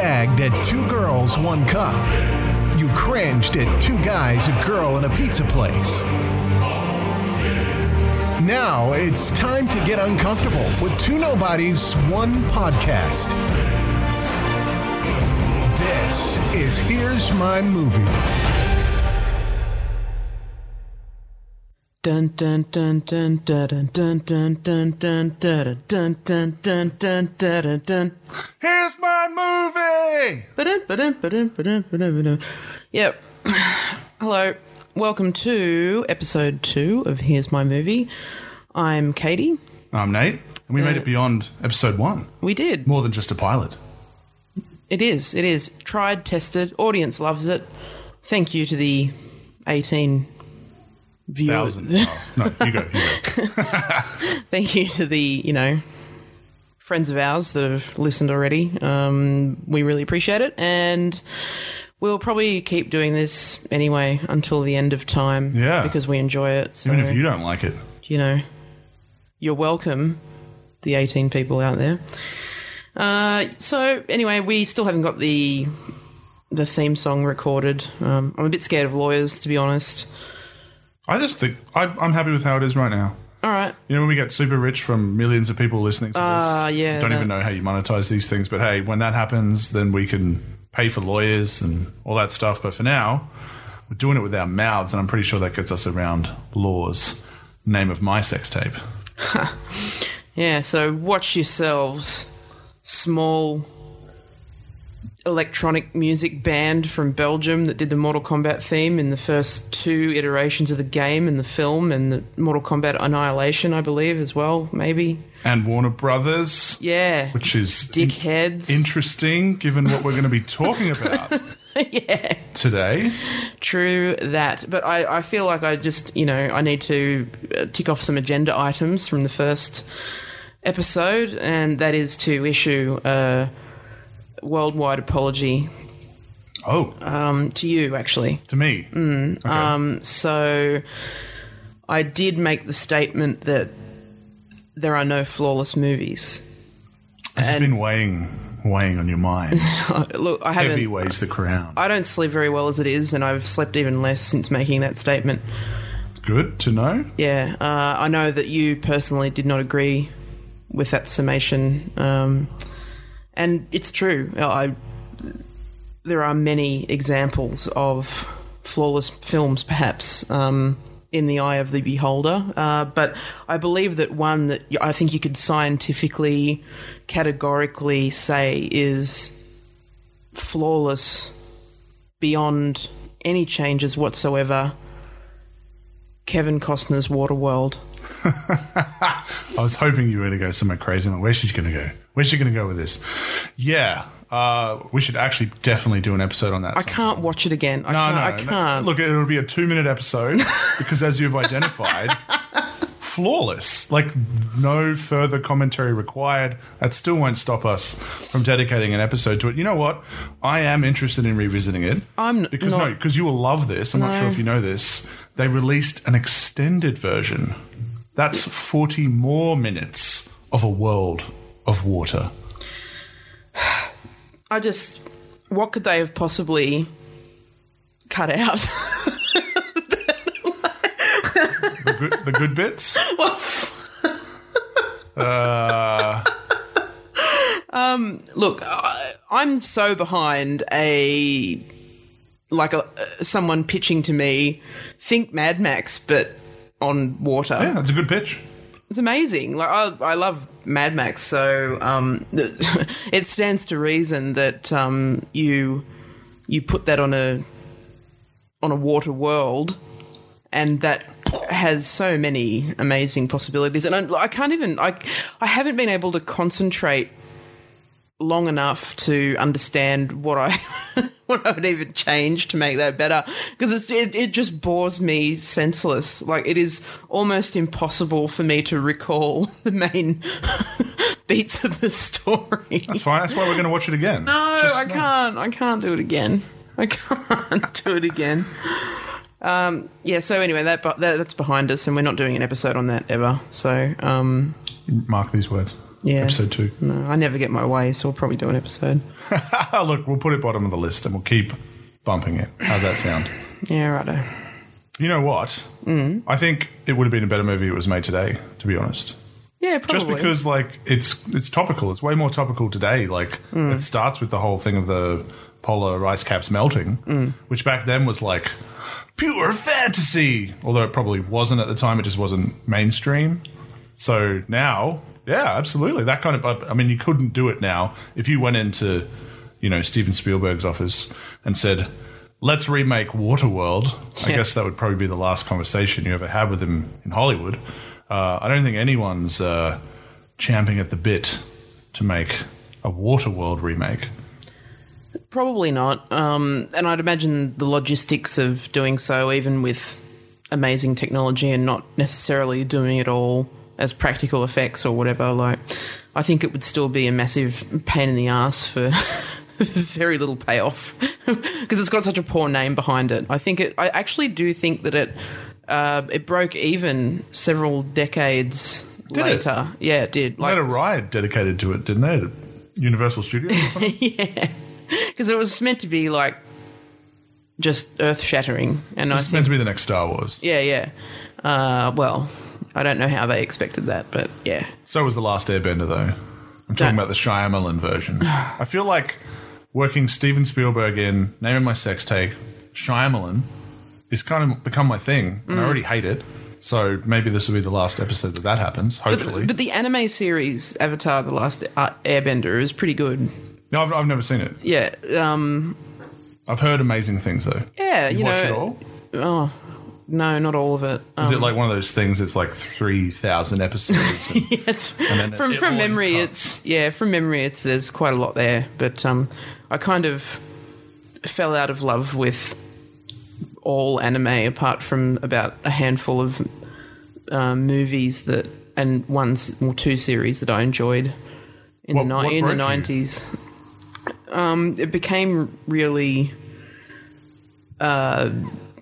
gagged at two girls, one cup. You cringed at two guys, a girl, and a pizza place. Now it's time to get uncomfortable with two nobodies, one podcast. This is Here's My Movie. Dun dun dun dun dun dun dun dun dun dun dun dun dun dun dun dun. Here's my movie. Yep. Hello. Welcome to episode two of Here's My Movie. I'm Katie. I'm Nate, and we made it beyond episode one. We did. More than just a pilot. It is. It is. Tried, tested. Audience loves it. Thank you to the 18 viewers. Thousand. Oh, no, you go. You go. Thank you to the, you know, friends of ours that have listened already. Um, we really appreciate it. And we'll probably keep doing this anyway until the end of time. Yeah. Because we enjoy it. So, Even if you don't like it. you know, you're welcome, the 18 people out there. Uh, so anyway, we still haven't got the the theme song recorded. Um, I'm a bit scared of lawyers, to be honest. I just think I, I'm happy with how it is right now. All right, You know, when we get super rich from millions of people listening to Ah, this, yeah, don't even know how you monetize these things. But hey, when that happens, then we can pay for lawyers and all that stuff. But for now, we're doing it with our mouths, and I'm pretty sure that gets us around laws. Name of my sex tape. yeah. So watch yourselves, small electronic music band from Belgium that did the Mortal Kombat theme in the first two iterations of the game and the film and the Mortal Kombat Annihilation, I believe, as well. Maybe, And Warner Brothers, yeah. which is Dickheads. interesting given what we're going to be talking about yeah. today. True that, but I, I feel like I just you know I need to uh, tick off some agenda items from the first episode, and that is to issue a worldwide apology Oh, um, to you. Actually, to me. Mm. Okay. um, so I did make the statement that there are no flawless movies. Has and- been weighing weighing on your mind. Look, I haven't. Heavy weighs the crown. I don't sleep very well as it is, and I've slept even less since making that statement. Good to know. Yeah, uh, I know that you personally did not agree with that summation, um, and it's true. I there are many examples of flawless films, perhaps. Um, in the eye of the beholder, uh, but I believe that one that I think you could scientifically, categorically say is flawless beyond any changes whatsoever. Kevin Costner's Waterworld. I was hoping you were going to go somewhere crazy. Like, where's she going to go? Where's she going to go with this? Yeah, uh, we should actually definitely do an episode on that. I can't watch it again. I No, can't. no, I can't. Look, it'll be a two-minute episode because, as you've identified, flawless. Like no further commentary required. That still won't stop us from dedicating an episode to it. You know what? I am interested in revisiting it. I'm because not- no, because you will love this. I'm not sure if you know this. They released an extended version. That's 40 more minutes of a world of water. I just. What could they have possibly cut out? The good, the good bits. uh, Look, I, I'm so behind a like a someone pitching to me. Think Mad Max, but on water. yeah, that's a good pitch. It's amazing. Like I, I love Mad Max, so um, it stands to reason that um, you you put that on a on a water world, and that has so many amazing possibilities. And I, I can't even I I haven't been able to concentrate long enough to understand what I what I would even change to make that better because it it just bores me senseless. Like it is almost impossible for me to recall the main beats of the story. That's fine. That's why we're going to watch it again. No, Just- I can't. I can't do it again. I can't do it again. Um, yeah. So anyway, that, that that's behind us, and we're not doing an episode on that ever. So um, Mark these words. Yeah. Episode two. No, I never get my way, so we'll probably do an episode. Look, we'll put it bottom of the list and we'll keep bumping it. How's that sound? Yeah, righto. You know what? Mm. I think it would have been a better movie if it was made today, to be honest. Yeah, probably. Just because like it's it's topical. It's way more topical today. Like it starts with the whole thing of the polar ice caps melting, which back then was like pure fantasy. Although it probably wasn't at the time. It just wasn't mainstream. So now, yeah, absolutely. That kind of I mean you couldn't do it now. If you went into, you know, Steven Spielberg's office and said, Let's remake Waterworld. I guess that would probably be the last conversation you ever had with him in Hollywood. Uh, I don't think anyone's uh, champing at the bit to make a Waterworld remake. Probably not. Um, and I'd imagine the logistics of doing so, even with amazing technology and not necessarily doing it all as practical effects or whatever, like, I think it would still be a massive pain in the ass for very little payoff because it's got such a poor name behind it. I think it, I actually do think that it, uh, it broke even several decades Did it? later. Yeah, it did. They had a ride dedicated to it, didn't they? At Universal Studios or something? because it was meant to be like just earth shattering, and I It's think meant to be the next Star Wars. yeah, yeah. Uh, well, I don't know how they expected that, but yeah, So was The Last Airbender, though. I'm talking about the Shyamalan version. I feel like working Steven Spielberg in Name of My Sex Tape, Shyamalan, is kind of become my thing, and I Mm. already hate it. So maybe this will be the last episode that that happens, hopefully. but the anime series Avatar: The Last Airbender is pretty good. no, I've, I've never seen it. Yeah, um, I've heard amazing things, though. yeah. You you watched it know, all? oh no, not all of it. Um, Is it like one of those things? It's like three thousand episodes. And, it's, then from it from memory, cuts. it's yeah. From memory, it's there's quite a lot there, but um, I kind of fell out of love with all anime apart from about a handful of um, movies that and one or two series that I enjoyed in What- the ni- in the nineties. Um, it became really uh,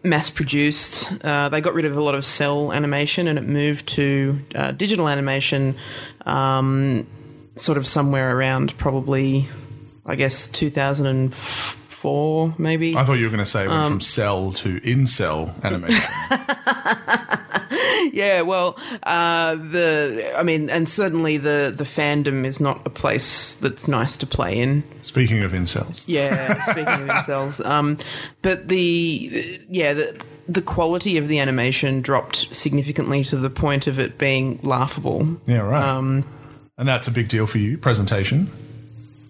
mass produced. Uh, they got rid of a lot of cel animation and it moved to uh, digital animation. Um, sort of somewhere around probably, I guess, two thousand and four, maybe. I thought you were going to say it went Um, from cell to in-cell animation. Yeah, well, uh, the I mean, and certainly the the fandom is not a place that's nice to play in. Speaking of incels, Yeah, speaking of incels, um, but the yeah the the quality of the animation dropped significantly to the point of it being laughable. yeah, right. Um, and that's a big deal for you. Presentation.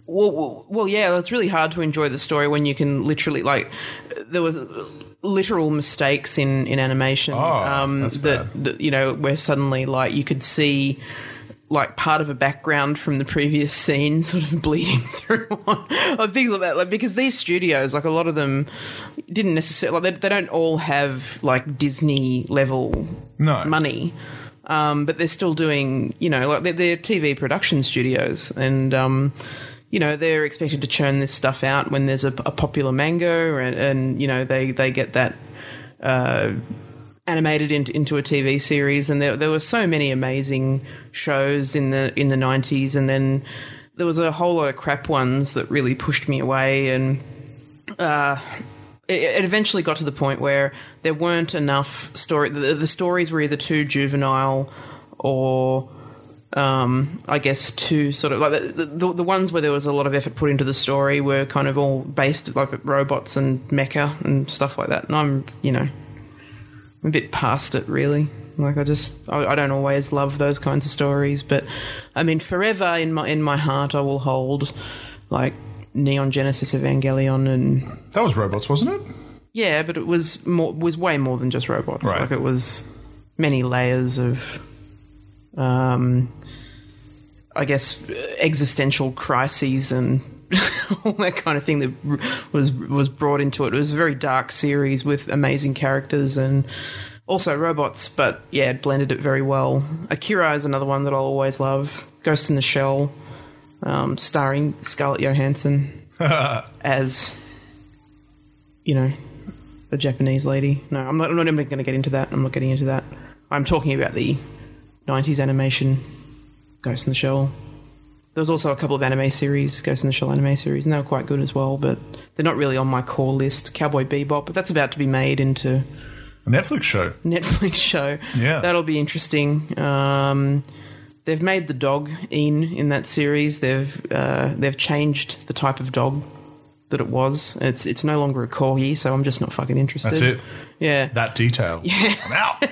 Well, well, well, yeah, it's really hard to enjoy the story when you can literally like there was literal mistakes in in animation. Um, Oh, that's that, that you know where suddenly like you could see like part of a background from the previous scene sort of bleeding through or things like that. Like because these studios like a lot of them didn't necessarily like they, they don't all have like disney level No. money. Um, but they're still doing, you know, like they're, they're TV production studios, and um, you know they're expected to churn this stuff out when there's a, a popular manga, and, and you know they they get that uh, animated into into a TV series, and there there were so many amazing shows in the in the nineties, and then there was a whole lot of crap ones that really pushed me away, and it, it eventually got to the point where there weren't enough story. The, the stories were either too juvenile or, um, I guess, too sort of like the, the the ones where there was a lot of effort put into the story were kind of all based like robots and mecha and stuff like that. And I'm, you know, I'm a bit past it really. Like I just, I, I don't always love those kinds of stories, but I mean, forever in my in my heart, I will hold like Neon Genesis Evangelion and That was robots, wasn't it? yeah, but it was more was way more than just robots. Right. Like it was many layers of, um, I guess existential crises and all that kind of thing that was was brought into it. It was a very dark series with amazing characters and also robots, but yeah, it blended it very well. Akira is another one that I'll always love. Ghost in the Shell, um, starring Scarlett Johansson as you know a Japanese lady. No, I'm not. I'm not even going to get into that. I'm not getting into that. I'm talking about the '90s animation, Ghost in the Shell. there was also a couple of anime series, Ghost in the Shell anime series, and they were quite good as well. But they're not really on my core list. Cowboy Bebop, but that's about to be made into A Netflix show. Netflix show. Yeah. that'll be interesting. Um, they've made the dog in in that series. They've uh, they've changed the type of dog that it was. It's it's no longer a corgi, so I'm just not fucking interested. That's it. Yeah, That detail. Yeah. I'm out.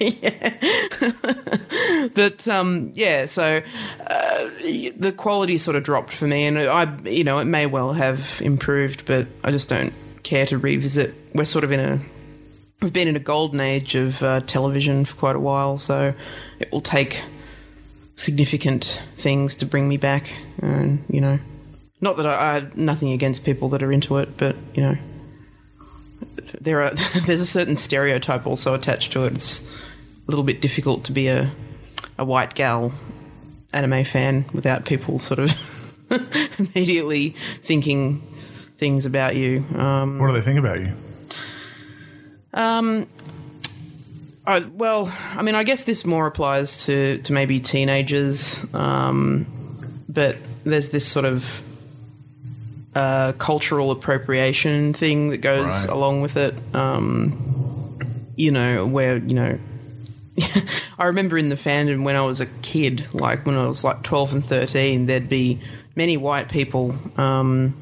but um, yeah, so uh, the quality sort of dropped for me, and I, you know, it may well have improved, but I just don't care to revisit. We're sort of in a, we've been in a golden age of uh, television for quite a while, so it will take significant things to bring me back, and you know, not that I, I have nothing against people that are into it, but you know. There are there's a certain stereotype also attached to it. It's a little bit difficult to be a a white gal anime fan without people sort of immediately thinking things about you. Um, What do they think about you? I, well, I mean, I guess this more applies to, to maybe teenagers, um, but there's this sort of uh, cultural appropriation thing that goes Right. along with it. Um, you know, where, you know, I remember in the fandom when I was a kid, like when I was like 12 and 13, there'd be many white people um,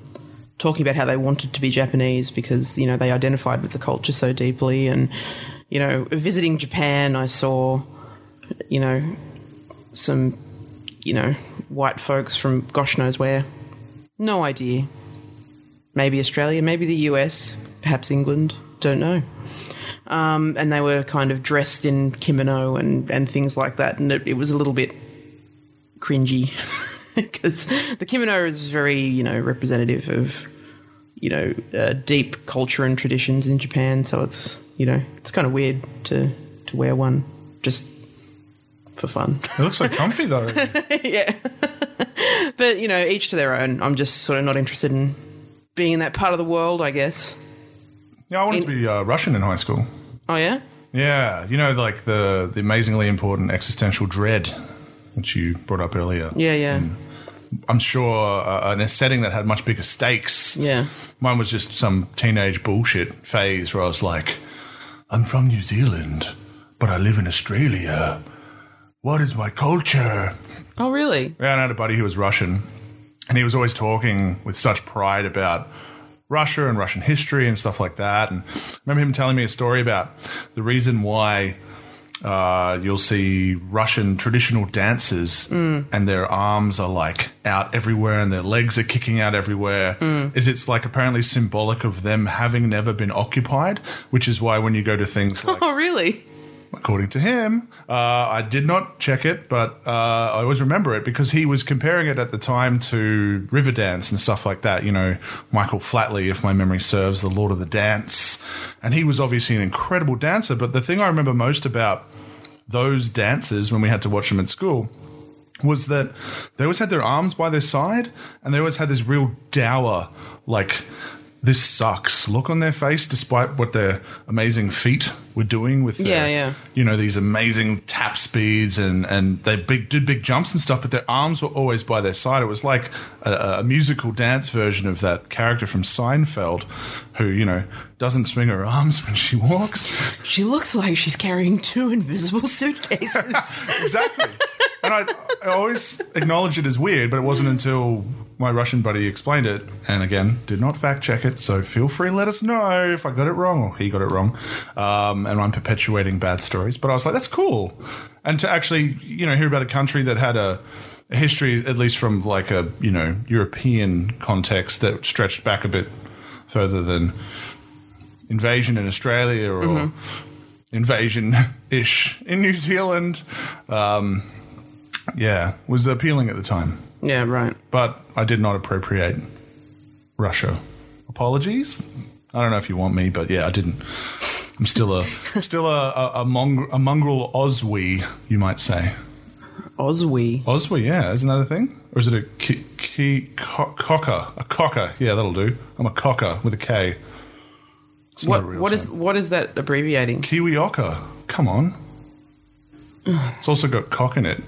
talking about how they wanted to be Japanese because, you know, they identified with the culture so deeply. And, you know, visiting Japan, I saw, you know, some, you know, white folks from gosh knows where. No idea. Maybe Australia, maybe the US, perhaps England, don't know um, and they were kind of dressed in kimono and, and things like that, and it, it was a little bit cringy because the kimono is very you know representative of you know uh, deep culture and traditions in Japan, so it's you know it's kind of weird to to wear one just for fun. It looks like comfy though. yeah, but you know each to their own. I'm just sort of not interested in being in that part of the world, I guess. Yeah, I wanted to be uh, Russian in high school. Oh yeah. Yeah, you know, like the the amazingly important existential dread, which you brought up earlier. Yeah, yeah, I'm sure uh, in a setting that had much bigger stakes. yeah. Mine was just some teenage bullshit phase where I was like, I'm from New Zealand, but I live in Australia. What is my culture? Oh really? Yeah, I had a buddy who was Russian, and he was always talking with such pride about Russia and Russian history and stuff like that. And I remember him telling me a story about the reason why uh, you'll see Russian traditional dancers and their arms are like out everywhere and their legs are kicking out everywhere. Is it's like apparently symbolic of them having never been occupied, which is why when you go to things like Oh really? According to him. Uh, I did not check it, but uh, I always remember it because he was comparing it at the time to Riverdance and stuff like that. You know, Michael Flatley, if my memory serves, the Lord of the Dance. And he was obviously an incredible dancer, but the thing I remember most about those dancers when we had to watch them at school was that they always had their arms by their side and they always had this real dour, like, this sucks look on their face, despite what their amazing feet were doing with their, Yeah, yeah. you know, these amazing tap speeds and, and they big, did big jumps and stuff, but their arms were always by their side. It was like a, a musical dance version of that character from Seinfeld who, you know, doesn't swing her arms when she walks. She looks like she's carrying two invisible suitcases. exactly. And I, I always acknowledged it as weird, but it wasn't until my Russian buddy explained it, and again, did not fact check it, so feel free to let us know if I got it wrong or he got it wrong. Um, and I'm perpetuating bad stories. But I was like, that's cool. And to actually, you know, hear about a country that had a, a history, at least from like a, you know, European context that stretched back a bit further than invasion in Australia or invasion ish in New Zealand. Um, yeah, was appealing at the time, yeah, right. but I did not appropriate Russia. Apologies. I don't know if you want me, but yeah, I didn't. I'm still a still a a, a, mong- a mongrel Oswee, you might say. Oswee. Oswee, yeah, isn't that a thing? Or is it a ki- ki- co- cocker? A cocker, yeah, that'll do. I'm a cocker with a K. It's not a What what is what is that abbreviating? Kiwi ocker? Come on. It's also got cock in it.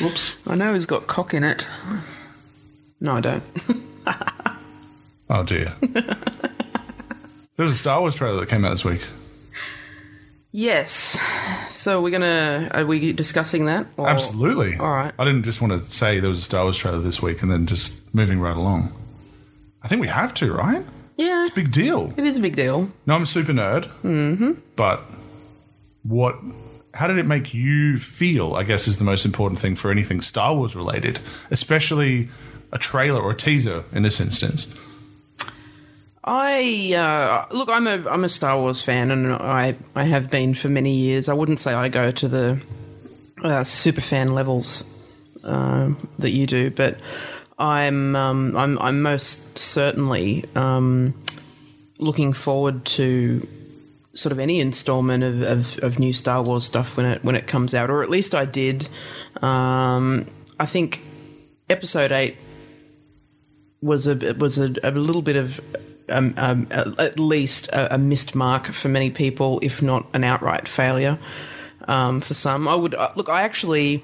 Whoops. I know he's got cock in it. No, I don't. Oh dear. There's a Star Wars trailer that came out this week. yes. So we're gonna. Are we discussing that? Or- Absolutely. All right. I didn't just want to say there was a Star Wars trailer this week and then just moving right along. I think we have to, right? Yeah. It's a big deal. It is a big deal. No, I'm a super nerd. Mm-hmm. But what? How did it make you feel? I guess is the most important thing for anything Star Wars related, especially a trailer or a teaser in this instance. I uh, look. I'm a I'm a Star Wars fan, and I I have been for many years. I wouldn't say I go to the uh, super fan levels uh, that you do, but I'm um, I'm I'm most certainly um, looking forward to sort of any installment of, of, of new Star Wars stuff when it when it comes out, or at least I did. Um, I think Episode Eight was a was a, a little bit of um, um, at least a, a missed mark for many people, if not an outright failure um, for some. I would uh, look. I actually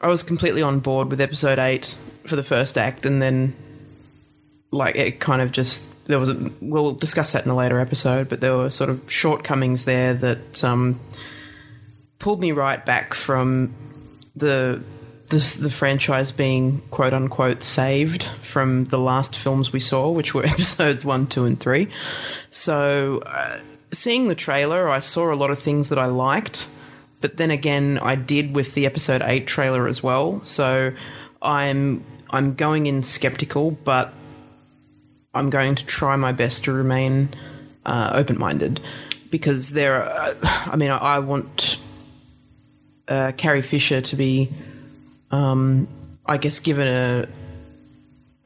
I was completely on board with episode eight for the first act, and then like it kind of just there was. A, we'll discuss that in a later episode, but there were sort of shortcomings there that um, pulled me right back from the the, the franchise being quote unquote saved from the last films we saw, which were episodes one, two, and three. So, uh, seeing the trailer, I saw a lot of things that I liked, but then again, I did with the episode eight trailer as well. So, I'm I'm going in skeptical, but I'm going to try my best to remain uh, open minded because there. Are, I mean, I, I want uh, Carrie Fisher to be um, I guess given a,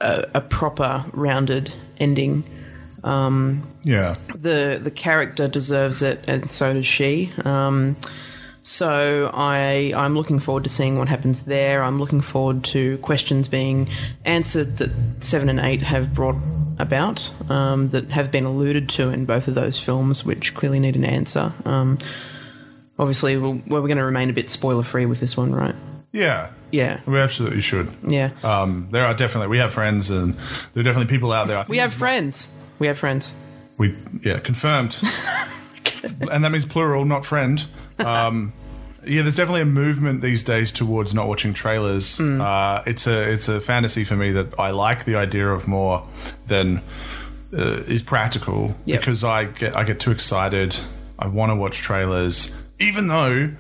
a a proper rounded ending. Um, Yeah. the the character deserves it, and so does she. Um, so I I'm looking forward to seeing what happens there. I'm looking forward to questions being answered that seven and eight have brought about um, that have been alluded to in both of those films, which clearly need an answer. Um, obviously, we'll, we're going to remain a bit spoiler free with this one, right? Yeah. Yeah, We absolutely should. yeah. Um, there are definitely we have friends and there are definitely people out there. I think We have friends. We have friends. We yeah confirmed, and that means plural, not friend. Um, yeah, there's definitely a movement these days towards not watching trailers. Hmm. Uh, it's a it's a fantasy for me that I like the idea of more than uh, is practical Yep. because I get I get too excited. I want to watch trailers, even though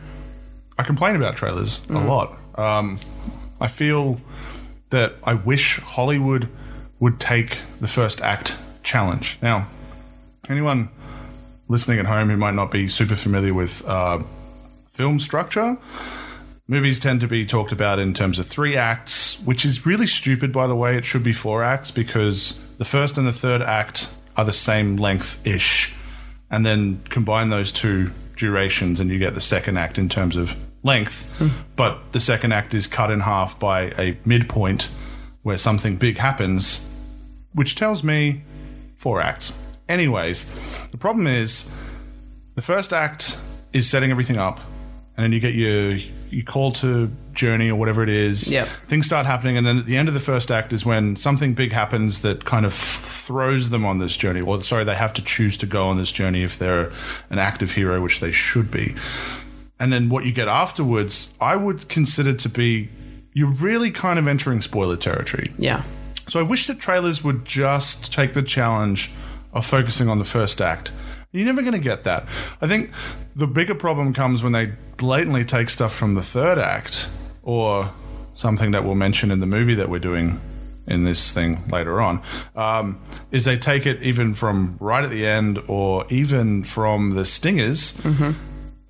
I complain about trailers a lot. Um, I feel that I wish Hollywood would take the first act challenge. Now, anyone listening at home who might not be super familiar with uh, film structure, movies tend to be talked about in terms of three acts, which is really stupid, by the way. It should be four acts because the first and the third act are the same length ish. And then combine those two durations, and you get the second act in terms of length. But the second act is cut in half by a midpoint where something big happens, which tells me four acts. Anyways, the problem is the first act is setting everything up, and then you get your your call to journey or whatever it is. Yep. Things start happening, and then at the end of the first act is when something big happens that kind of throws them on this journey. Or sorry, they have to choose to go on this journey if they're an active hero, which they should be. And then what you get afterwards, I would consider to be you're really kind of entering spoiler territory. Yeah. So I wish that trailers would just take the challenge of focusing on the first act. You're never going to get that. I think the bigger problem comes when they blatantly take stuff from the third act or something that we'll mention in the movie that we're doing in this thing later on um, is they take it even from right at the end or even from the stingers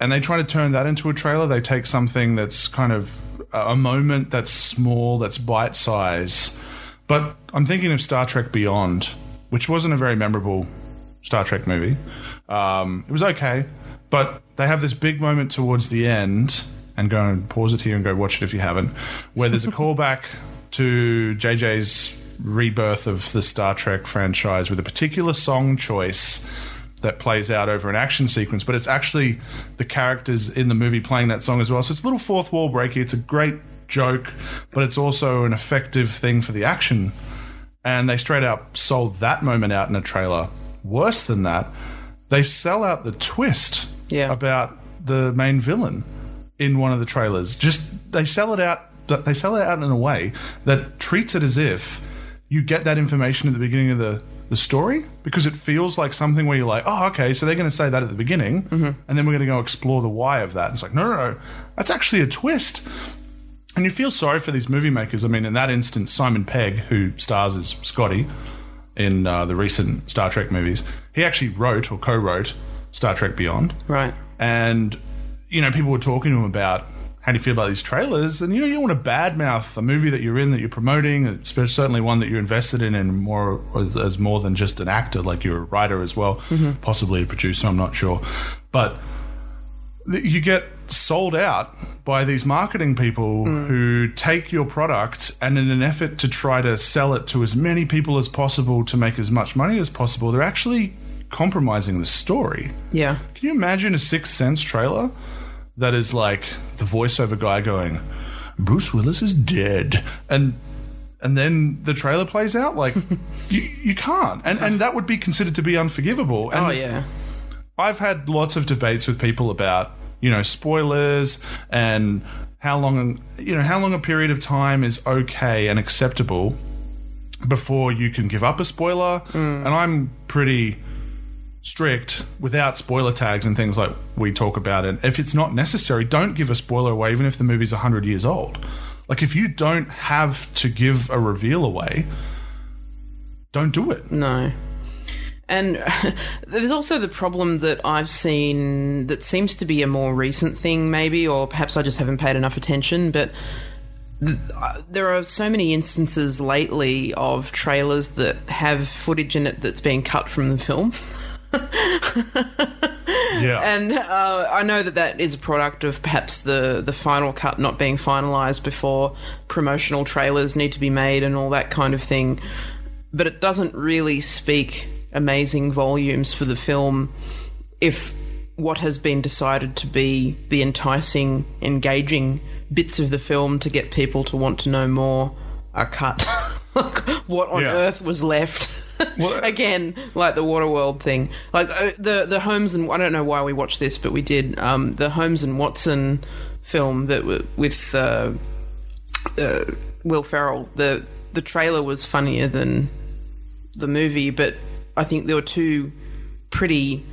and they try to turn that into a trailer. They take something that's kind of a moment that's small, that's bite size. But I'm thinking of Star Trek Beyond, which wasn't a very memorable Star Trek movie. Um, it was okay, but they have this big moment towards the end, and go and pause it here and go watch it if you haven't, where there's a callback to JJ's rebirth of the Star Trek franchise with a particular song choice that plays out over an action sequence, but it's actually the characters in the movie playing that song as well. So it's a little fourth wall breaky. It's a great joke, but it's also an effective thing for the action. And they straight out sold that moment out in a trailer. Worse than that, they sell out the twist Yeah. about the main villain in one of the trailers. Just they sell it out. They sell it out in a way that treats it as if you get that information at the beginning of the the story because it feels like something where you're like, oh, okay, so they're going to say that at the beginning, mm-hmm. and then we're going to go explore the why of that. It's like, no, no, no, that's actually a twist. And you feel sorry for these movie makers. I mean, in that instance, Simon Pegg, who stars as Scotty in uh, the recent Star Trek movies, he actually wrote or co-wrote Star Trek Beyond. Right. And you know, people were talking to him about how do you feel about these trailers, and you know, you don't want to badmouth a movie that you're in that you're promoting, especially certainly one that you're invested in, and more as, as more than just an actor, like you're a writer as well, possibly a producer. I'm not sure, but you get sold out by these marketing people hmm. who take your product and in an effort to try to sell it to as many people as possible to make as much money as possible they're actually compromising the story Yeah. can you imagine a Sixth Sense trailer that is like the voiceover guy going, "Bruce Willis is dead," and and then the trailer plays out like you you can't, and and that would be considered to be unforgivable. And Oh yeah. I've had lots of debates with people about you know spoilers and how long you know how long a period of time is okay and acceptable before you can give up a spoiler, hmm. and I'm pretty strict without spoiler tags and things like we talk about it. If it's not necessary, don't give a spoiler away, even if the movie's 100 years old. Like, if you don't have to give a reveal away, don't do it. No. And there's also the problem that I've seen that seems to be a more recent thing, maybe, or perhaps I just haven't paid enough attention, but uh, there are so many instances lately of trailers that have footage in it that's being cut from the film. Yeah. And uh, I know that that is a product of perhaps the, the final cut not being finalised before promotional trailers need to be made and all that kind of thing. But it doesn't really speak amazing volumes for the film if what has been decided to be the enticing, engaging bits of the film to get people to want to know more are cut. what on Yeah. earth was left? Again, like the Waterworld thing, like uh, the the Holmes and I don't know why we watched this, but we did. Um, the Holmes and Watson film that w- with uh, uh, Will Ferrell. The the trailer was funnier than the movie, but I think there were two pretty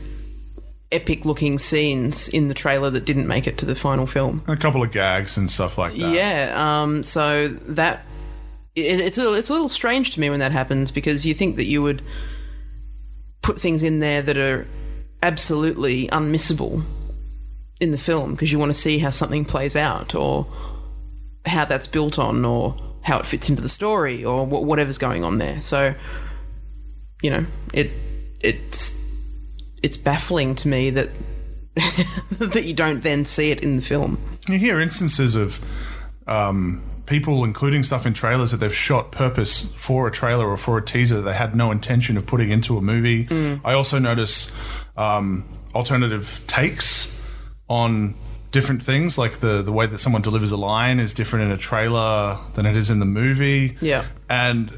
epic looking scenes in the trailer that didn't make it to the final film. a couple of gags and stuff like that. Yeah, um, so that it, it's a, it's a little strange to me when that happens because you think that you would put things in there that are absolutely unmissable in the film because you want to see how something plays out or how that's built on or how it fits into the story or whatever's going on there. So, you know, it it's it's baffling to me that that you don't then see it in the film. You hear instances of um, people including stuff in trailers that they've shot purpose for a trailer or for a teaser that they had no intention of putting into a movie. I also notice um, alternative takes on different things, like the the way that someone delivers a line is different in a trailer than it is in the movie. Yeah. and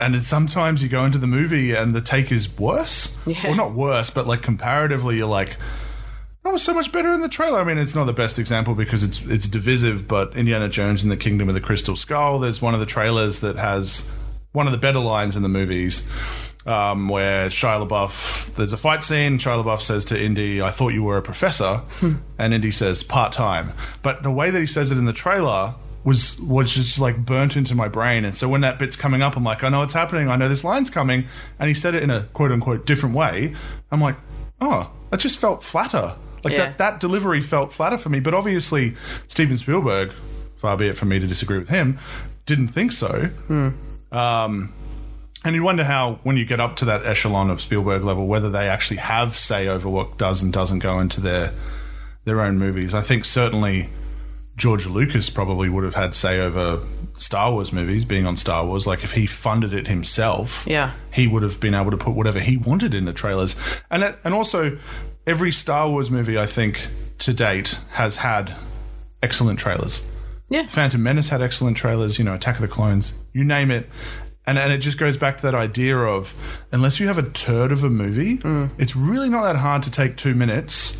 and it's sometimes you go into the movie and the take is worse, Yeah. or not worse, but like comparatively, you're like. That was so much better in the trailer. I mean, it's not the best example because it's it's divisive, but Indiana Jones and the Kingdom of the Crystal Skull. There's one of the trailers that has one of the better lines in the movies, um, where Shia LaBeouf. There's a fight scene. Shia LaBeouf says to Indy, "I thought you were a professor," and Indy says, "Part time." But the way that he says it in the trailer was was just like burnt into my brain. And so when that bit's coming up, I'm like, I know it's happening. I know this line's coming, and he said it in a quote unquote different way. I'm like, oh, that just felt flatter. Like Yeah. that that delivery felt flatter for me. But obviously, Steven Spielberg, far be it from me to disagree with him, didn't think so. Um, and you wonder how, when you get up to that echelon of Spielberg level, whether they actually have say over what does and doesn't go into their their own movies. I think certainly George Lucas probably would have had say over Star Wars movies, being on Star Wars. Like if he funded it himself, Yeah. he would have been able to put whatever he wanted in the trailers. And that, and also, every Star Wars movie I think to date has had excellent trailers. Yeah. Phantom Menace had excellent trailers. You know, Attack of the Clones. You name it. And, and it just goes back to that idea of unless you have a turd of a movie, mm. it's really not that hard to take two minutes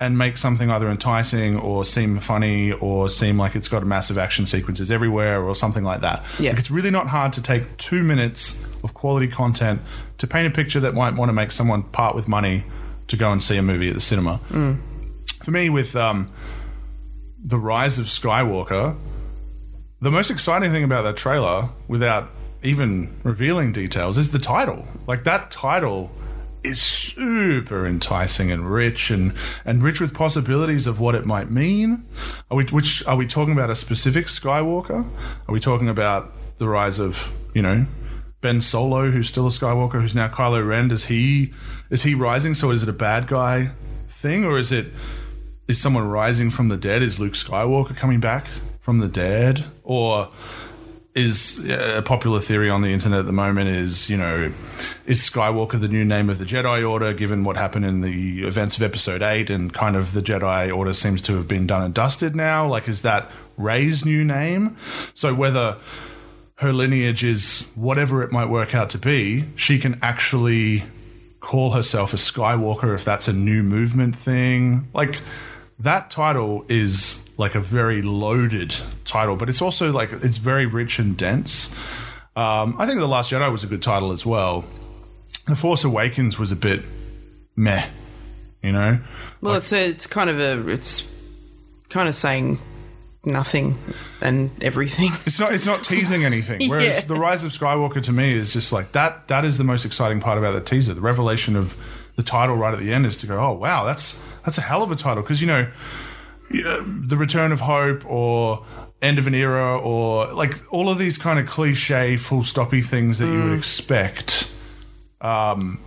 and make something either enticing or seem funny or seem like it's got massive action sequences everywhere or something like that. Yeah. Like it's really not hard to take two minutes of quality content to paint a picture that might want to make someone part with money to go and see a movie at the cinema. For me, with um, the rise of Skywalker, the most exciting thing about that trailer, without even revealing details, is the title. Like that title is super enticing and rich and, and rich with possibilities of what it might mean. Are we which are we talking about a specific Skywalker? Are we talking about the rise of, you know, Ben Solo, who's still a Skywalker, who's now Kylo Ren? Is he is he rising? So is it a bad guy thing, or is it is someone rising from the dead? Is Luke Skywalker coming back from the dead, or is uh, a popular theory on the internet at the moment is you know is Skywalker the new name of the Jedi Order given what happened in the events of Episode Eight and kind of the Jedi Order seems to have been done and dusted now? Like, is that Rey's new name? So whether her lineage is whatever it might work out to be, she can actually call herself a Skywalker if that's a new movement thing. Like that title is like a very loaded title, but it's also like it's very rich and dense. Um, I think The Last Jedi was a good title as well. The Force Awakens was a bit meh, you know. Well, it's a, it's kind of a it's kind of saying nothing and everything. It's not. It's not teasing anything. Whereas Yeah. the Rise of Skywalker to me is just like that. That is the most exciting part about the teaser. The revelation of the title right at the end is to go, oh wow, that's that's a hell of a title because you know, yeah, the Return of Hope or End of an Era or like all of these kind of cliche full stoppy things that you would expect. Um,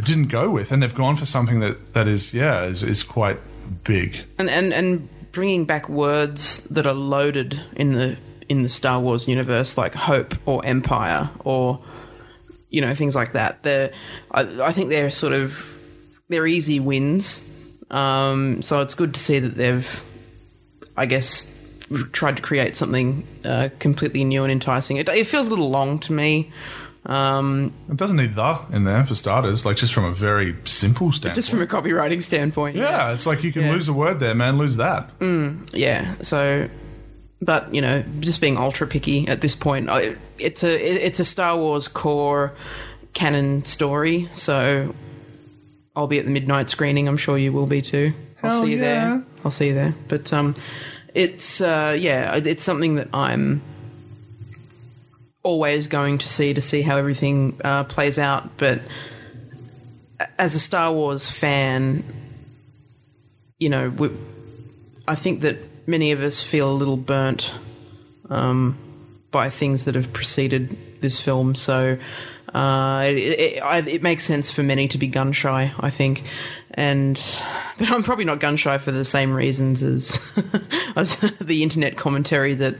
didn't go with, and they've gone for something that that is yeah is, is quite big. and and and bringing back words that are loaded in the in the Star Wars universe, like hope or empire or you know things like that. They're I, I think they're sort of they're easy wins. Um, so it's good to see that they've, I guess, tried to create something uh, completely new and enticing. It, it feels a little long to me. Um, It doesn't need the in there for starters, like just from a very simple standpoint. just from a copywriting standpoint, Yeah, it's like you can Yeah. lose a word there, man. Lose that. yeah so but you know just being ultra picky at this point it's a it's a star wars core canon story so i'll be at the midnight screening i'm sure you will be too. I'll Hell see you yeah. there i'll see you there. But um it's uh yeah it's something that i'm always going to see to see how everything uh, plays out. But as a star wars fan you know we, I think that many of us feel a little burnt um, by things that have preceded this film. So uh, it, it, it makes sense for many to be gun shy. I think, and but I'm probably not gun shy for the same reasons as as the internet commentary that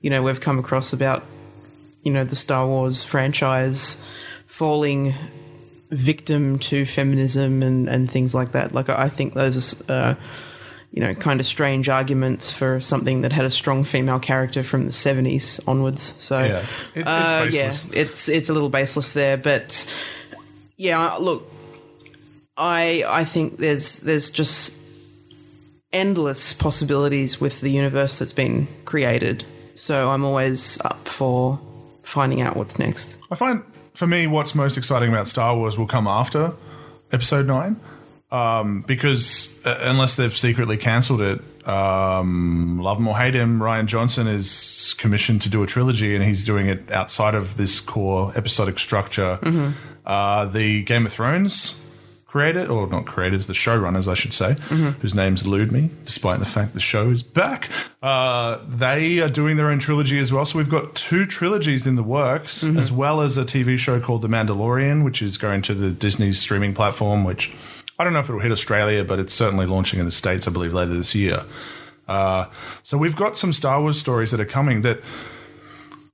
you know we've come across about you know the Star Wars franchise falling victim to feminism and, and things like that. Like I think those are, uh, you know, kind of strange arguments for something that had a strong female character from the seventies onwards. So Yeah. It's- it's uh, yeah, it's it's a little baseless there, but yeah, look, I I think there's there's just endless possibilities with the universe that's been created. So I'm always up for finding out what's next. I find for me, what's most exciting about Star Wars will come after Episode Nine, um, because uh, unless they've secretly cancelled it, um, love him or hate him, Rian Johnson is commissioned to do a trilogy, and he's doing it outside of this core episodic structure. Uh, the Game of Thrones creator, or not creators, the showrunners, I should say, whose names elude me, despite the fact the show is back. Uh, they are doing their own trilogy as well. So we've got two trilogies in the works, as well as a TV show called The Mandalorian, which is going to the Disney streaming platform, which I don't know if it'll hit Australia, but it's certainly launching in the States, I believe, later this year. Uh, so we've got some Star Wars stories that are coming that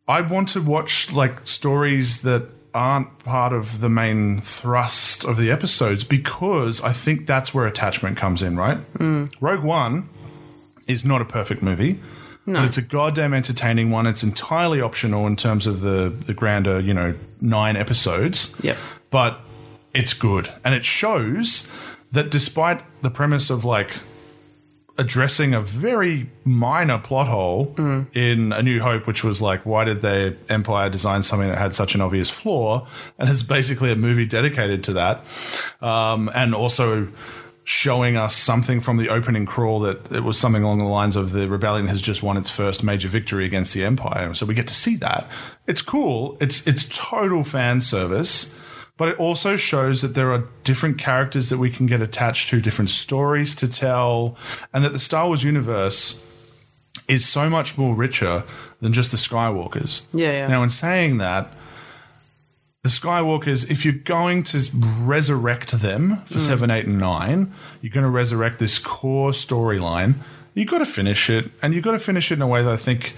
I want to watch like stories that aren't part of the main thrust of the episodes because I think that's where attachment comes in, right? Rogue One is not a perfect movie. No. But it's a goddamn entertaining one. It's entirely optional in terms of the the grander, you know, nine episodes. Yep. But it's good, and it shows that despite the premise of like addressing a very minor plot hole in A New Hope, which was like, why did the Empire design something that had such an obvious flaw? And it's basically a movie dedicated to that. Um, and also showing us something from the opening crawl that it was something along the lines of the rebellion has just won its first major victory against the Empire. So we get to see that. It's cool. It's it's total fan service but it also shows that there are different characters that we can get attached to, different stories to tell, and that the Star Wars universe is so much more richer than just the Skywalkers. Yeah, yeah. Now, in saying that, the Skywalkers, if you're going to resurrect them for mm. 7, 8, and 9, you're going to resurrect this core storyline, you've got to finish it, and you've got to finish it in a way that I think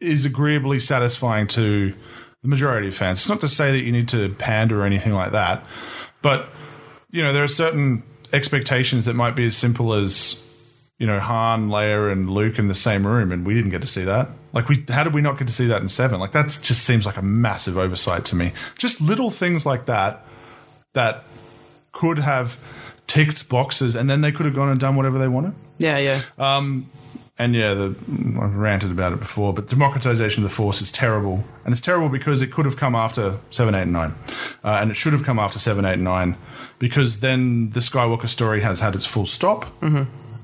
is agreeably satisfying to the majority of fans. It's not to say that you need to pander or anything like that, but you know there are certain expectations that might be as simple as you know Han, Leia, and Luke in the same room, and we didn't get to see that. Like we, how did we not get to see that in Seven? Like that just seems like a massive oversight to me. Just little things like that that could have ticked boxes, and then they could have gone and done whatever they wanted. Yeah, yeah. Um, And yeah, the, I've ranted about it before, but democratization of the force is terrible, and it's terrible because it could have come after seven, eight, and nine, uh, and it should have come after seven, eight, and nine, because then the Skywalker story has had its full stop,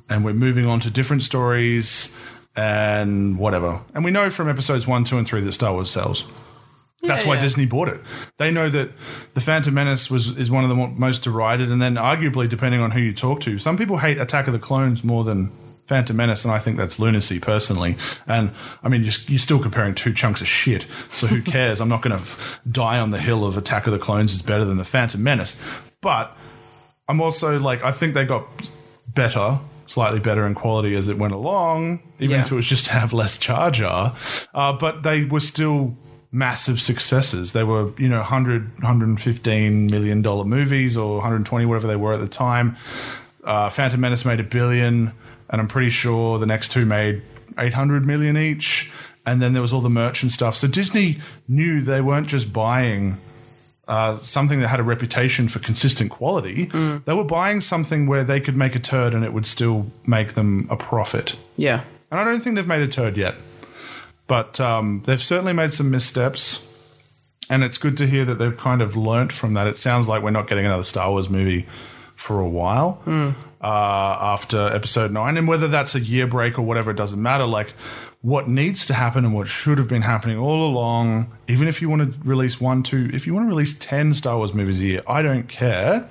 and we're moving on to different stories and whatever. And we know from episodes one, two, and three that Star Wars sells. That's why yeah. Disney bought it. They know that the Phantom Menace was is one of the most derided, and then arguably, depending on who you talk to, some people hate Attack of the Clones more than Phantom Menace, and I think that's lunacy personally. And I mean, you're, you're still comparing two chunks of shit, so who cares? I'm not going to die on the hill of Attack of the Clones is better than the Phantom Menace, but I'm also like, I think they got better. Slightly better in quality as it went along, even Yeah. if it was just to have less Jar Jar. Uh, but they were still massive successes. They were, you know, 100, 115 million dollar movies or 120, whatever they were at the time. Uh, Phantom Menace made a billion, and I'm pretty sure the next two made 800 million each. And then there was all the merch and stuff. So Disney knew they weren't just buying uh, something that had a reputation for consistent quality. They were buying something where they could make a turd and it would still make them a profit. Yeah. And I don't think they've made a turd yet. But um, they've certainly made some missteps. And it's good to hear that they've kind of learnt from that. It sounds like we're not getting another Star Wars movie for a while uh, after episode nine. And whether that's a year break or whatever, it doesn't matter. Like, what needs to happen and what should have been happening all along, even if you want to release one, two, if you want to release 10 Star Wars movies a year, I don't care.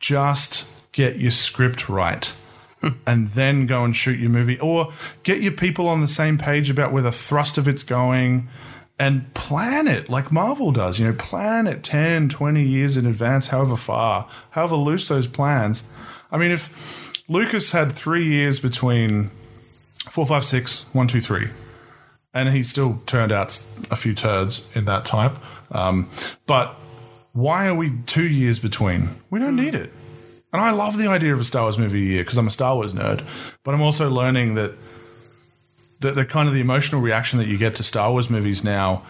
Just get your script right and then go and shoot your movie or get your people on the same page about where the thrust of it's going and plan it like Marvel does. You know, plan it 10, 20 years in advance, however far, however loose those plans. I mean, if Lucas had three years between four, five, six, one, two, three, and he still turned out a few turds in that time. Um, but why are we two years between? We don't need it. And I love the idea of a Star Wars movie a year because I'm a Star Wars nerd. But I'm also learning that the, the kind of the emotional reaction that you get to Star Wars movies now,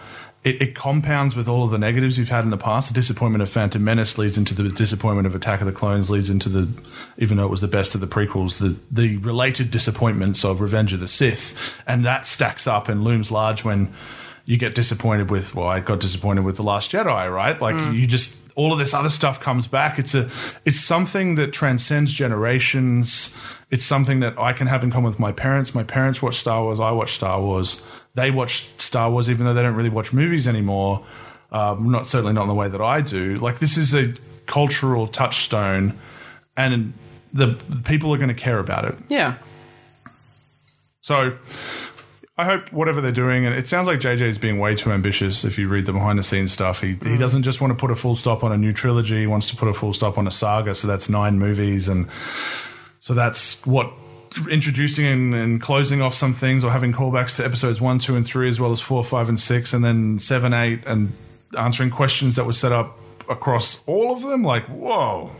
it, it compounds with all of the negatives you've had in the past. The disappointment of Phantom Menace leads into the disappointment of Attack of the Clones, leads into the, even though it was the best of the prequels, the, the related disappointments of Revenge of the Sith. And that stacks up and looms large when you get disappointed with, well, I got disappointed with The Last Jedi, right? Like mm. you just, all of this other stuff comes back. It's a, it's something that transcends generations. It's something that I can have in common with my parents. My parents watch Star Wars. I watch Star Wars. They watch Star Wars, even though they don't really watch movies anymore. Um, not certainly not in the way that I do. Like this is a cultural touchstone, and the, the people are going to care about it. Yeah. So I hope whatever they're doing, and it sounds like JJ is being way too ambitious. If you read the behind the scenes stuff, he he doesn't just want to put a full stop on a new trilogy. He wants to put a full stop on a saga. So that's nine movies, and so that's what introducing and, and closing off some things, or having callbacks to episodes one, two, and three, as well as four, five, and six, and then seven, eight, and answering questions that were set up across all of them. Like whoa.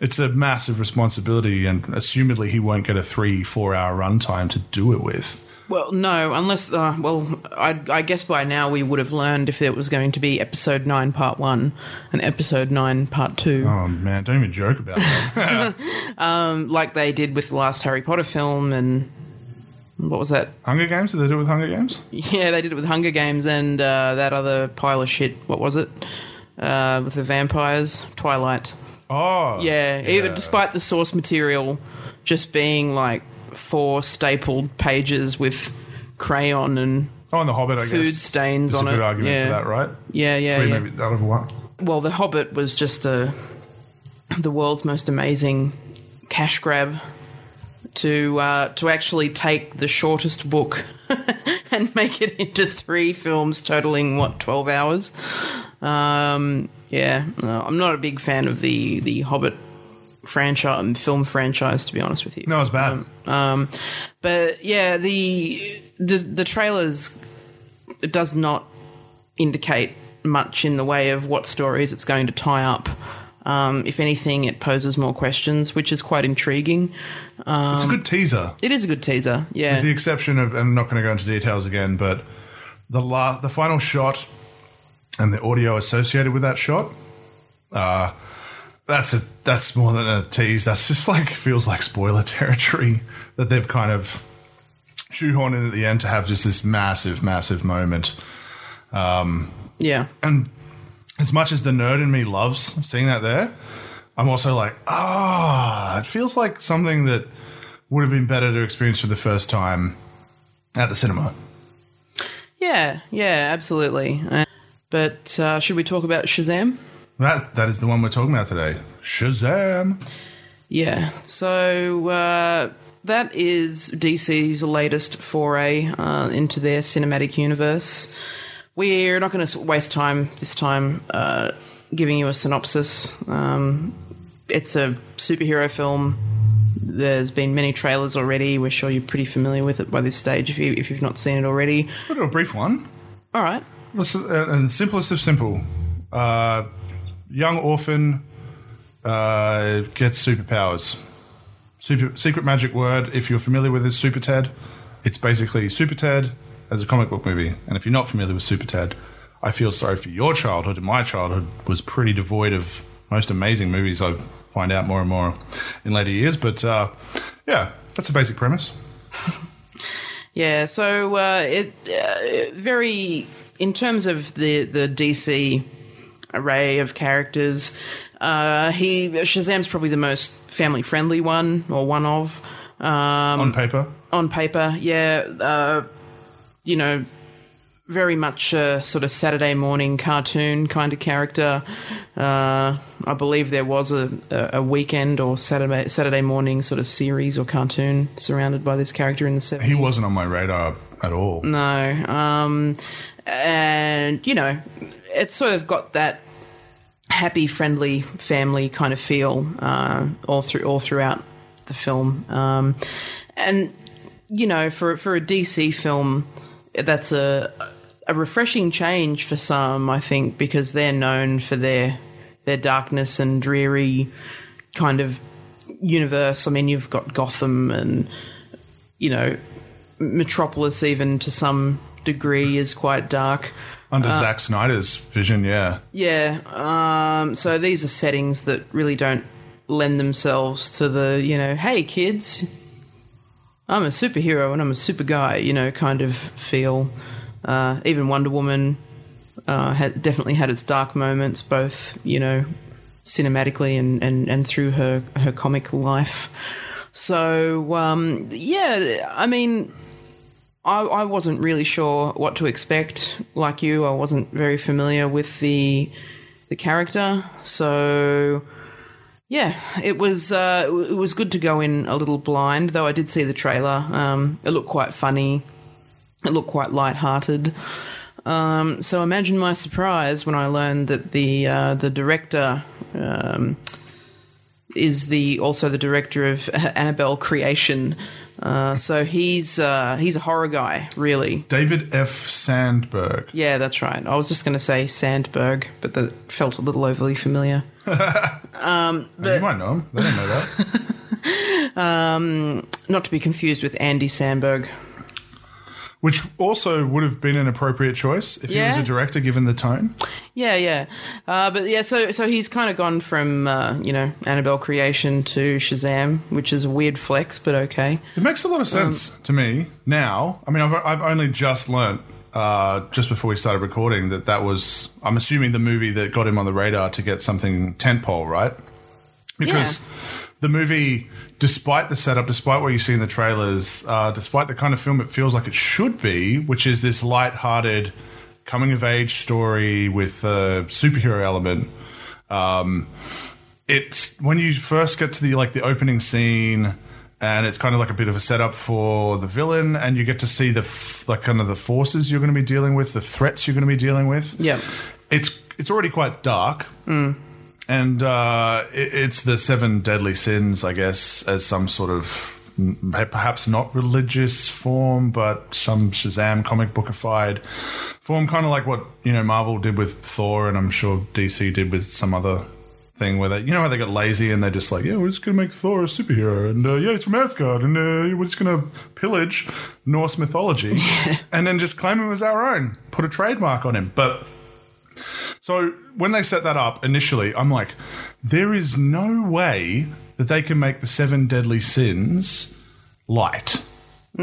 It's a massive responsibility, and assumedly he won't get a three, four hour runtime to do it with. Well, no, unless uh, well, I, I guess by now we would have learned if there was going to be episode nine, part one, and episode nine, part two. Oh man, don't even joke about that. like they did with the last Harry Potter film, and what was that? Hunger Games? Did they do it with Hunger Games? Yeah, they did it with Hunger Games and uh, that other pile of shit. What was it? Uh, with the vampires, Twilight. Oh, Yeah, even despite the source material just being like four stapled pages with crayon and Oh, and the Hobbit. I food guess. stains That's on a good it. argument yeah. for that, right? Yeah, yeah, Three yeah. maybe of one. Well, The Hobbit was just a the world's most amazing cash grab to uh, to actually take the shortest book and make it into three films totaling what twelve hours. Um, yeah, no, I'm not a big fan of the the Hobbit franchise and film franchise to be honest with you. No, it's bad. Um, but yeah, the the, the trailers it does not indicate much in the way of what stories it's going to tie up. Um, if anything, it poses more questions, which is quite intriguing. it's a good teaser. It is a good teaser, yeah. With the exception of, and I'm not going to go into details again, but the la- the final shot and the audio associated with that shot, uh, that's a that's more than a tease. That's just like feels like spoiler territory that they've kind of shoehorned in at the end to have just this massive, massive moment. Um, yeah, And as much as the nerd in me loves seeing that there, I'm also like, ah, it feels like something that would have been better to experience for the first time at the cinema. yeah, yeah, absolutely. Uh, but uh, should we talk about Shazam? That that is the one we're talking about today. Shazam! Yeah. So uh, that is DC's latest foray uh, into their cinematic universe. We're not going to waste time this time uh, giving you a synopsis. Um, it's a superhero film. There's been many trailers already. We're sure you're pretty familiar with it by this stage if you if you've not seen it already. We'll do a brief one. All right. Is, uh, and simplest of simple. Uh, young orphan uh, gets superpowers. Super, secret magic word, if you're familiar with this, Super Ted. It's basically Super Ted as a comic book movie. And if you're not familiar with Super Ted, I feel sorry for your childhood. And my childhood was pretty devoid of most amazing movies I find out more and more in later years. But uh, yeah, that's the basic premise. Yeah, so uh, it uh, very in terms of the the DC array of characters, uh, he Shazam's probably the most family friendly one or one of um, On paper, on paper. Yeah, uh, you know, very much a sort of Saturday morning cartoon kind of character. Uh, I believe there was a, a weekend or Saturday Saturday morning sort of series or cartoon surrounded by this character in the seventies. he wasn't on my radar at all. No. Um, and, you know, it's sort of got that happy, friendly family kind of feel uh, all through all throughout the film. Um, and, you know, for, for a DC film, that's a, a refreshing change for some, I think, because they're known for their their darkness and dreary kind of universe. I mean, you've got Gotham and, you know, Metropolis, even to some degree, is quite dark. Under Zack Snyder's vision, yeah. Yeah. Um, so these are settings that really don't lend themselves to the, you know, hey kids, I'm a superhero and I'm a super guy, you know, kind of feel. Uh, even Wonder Woman uh, had definitely had its dark moments, both, you know, cinematically and, and, and through her, her comic life. So, um, yeah, I mean, I, I wasn't really sure what to expect. Like you, I wasn't very familiar with the the character, so yeah, it was uh, it was good to go in a little blind. Though I did see the trailer. Um, it looked quite funny. It looked quite light-hearted. Um, so imagine my surprise when I learned that the uh, the director um, is the also the director of Annabelle Creation. Uh, so he's uh, he's a horror guy, really. David F. Sandberg. Yeah, that's right. I was just going to say Sandberg, but that felt a little overly familiar. And you might know him. They don't know that. Not to be confused with Andy Samberg. Which also would have been an appropriate choice if he was a director, given the tone. Yeah, yeah, uh, but yeah. So, so he's kind of gone from uh, you know Annabelle creation to Shazam, which is a weird flex, but okay. It makes a lot of sense to me now. I mean, I've, I've only just learnt uh, just before we started recording that that was, I'm assuming, the movie that got him on the radar to get something tentpole, right? Because Yeah. the movie, despite the setup, despite what you see in the trailers, uh, despite the kind of film it feels like it should be, which is this light-hearted coming of age story with a superhero element. Um, it's when you first get to the like the opening scene and it's kind of like a bit of a setup for the villain and you get to see the f- like kind of the forces you're going to be dealing with the threats you're going to be dealing with Yeah. it's it's already quite dark and uh, it, it's the seven deadly sins i guess as some sort of perhaps not religious form but some shazam comic bookified form kind of like what you know marvel did with thor and i'm sure dc did with some other thing where they you know how they got lazy and they're just like yeah we're just gonna make thor a superhero and uh, yeah he's from asgard and uh, we're just gonna pillage norse mythology. And then just claim him as our own put a trademark on him. But so when they set that up initially, I'm like, there is no way that they can make the seven deadly sins light. Uh,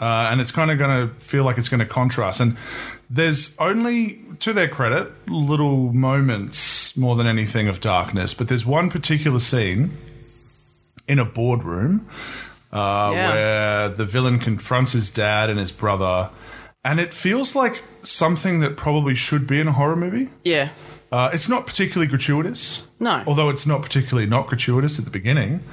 and it's kind of going to feel like it's going to contrast. And there's only, to their credit, little moments more than anything of darkness. But there's one particular scene in a boardroom uh, Yeah. where the villain confronts his dad and his brother. And it feels like something that probably should be in a horror movie. Yeah. Uh, it's not particularly gratuitous. No. Although it's not particularly not gratuitous at the beginning.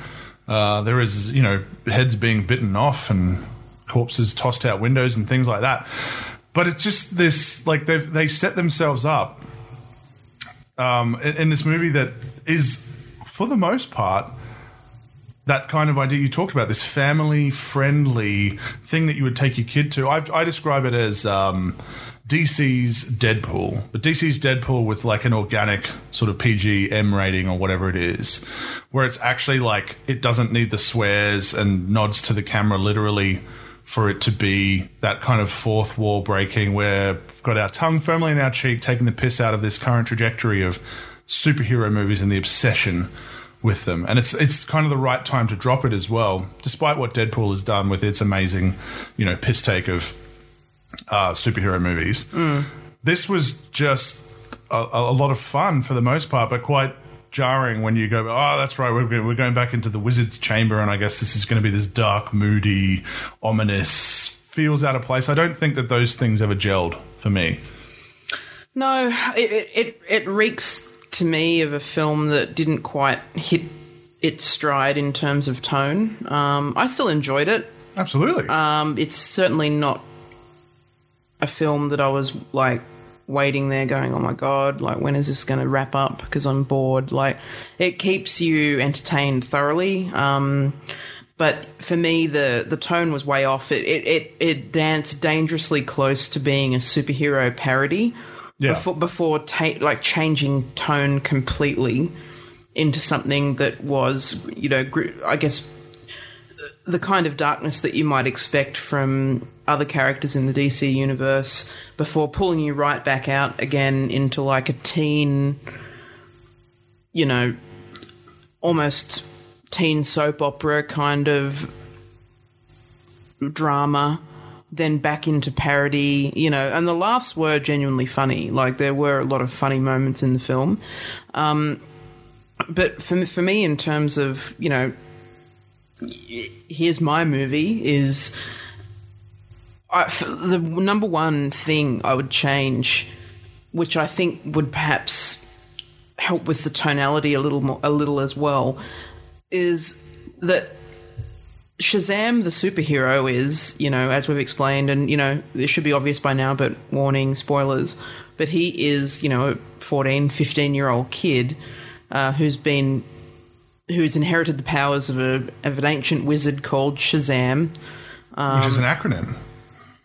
Uh, there is, you know, heads being bitten off and corpses tossed out windows and things like that. But it's just this, like, they they set themselves up um, in, in this movie that is, for the most part, that kind of idea you talked about, this family friendly thing that you would take your kid to. I, I describe it as um, DC's Deadpool, but DC's Deadpool with like an organic sort of PG M rating or whatever it is, where it's actually like it doesn't need the swears and nods to the camera literally for it to be that kind of fourth wall breaking where we've got our tongue firmly in our cheek, taking the piss out of this current trajectory of superhero movies and the obsession with them. And it's it's kind of the right time to drop it as well, despite what Deadpool has done with its amazing, you know, piss take of uh, superhero movies. This was just a, a lot of fun for the most part, but quite jarring when you go, oh, that's right, we're, we're going back into the wizard's chamber, and I guess this is going to be this dark, moody, ominous, feels out of place. I don't think that those things ever gelled for me. No, it, it it reeks to me of a film that didn't quite hit its stride in terms of tone. Um, I still enjoyed it. Absolutely. Um, it's certainly not a film that I was like waiting there going, oh my god, like when is this going to wrap up? Because I'm bored. Like it keeps you entertained thoroughly. Um, but for me, the the tone was way off. It it it, it danced dangerously close to being a superhero parody. Yeah. Before before ta- like changing tone completely into something that was, you know, I guess uh, the kind of darkness that you might expect from other characters in the DC universe before pulling you right back out again into like a teen, you know, almost teen soap opera kind of drama, then back into parody, you know, and the laughs were genuinely funny. Like there were a lot of funny moments in the film. Um, but for, for me, in terms of, you know, here's my movie is I, the number one thing I would change, which I think would perhaps help with the tonality a little more, a little as well, is that Shazam the superhero is, you know, as we've explained, and you know, this should be obvious by now, but warning, spoilers. But he is, you know, a 14, 15 year old kid uh, who's been who's inherited the powers of, a, of an ancient wizard called Shazam. which is an acronym.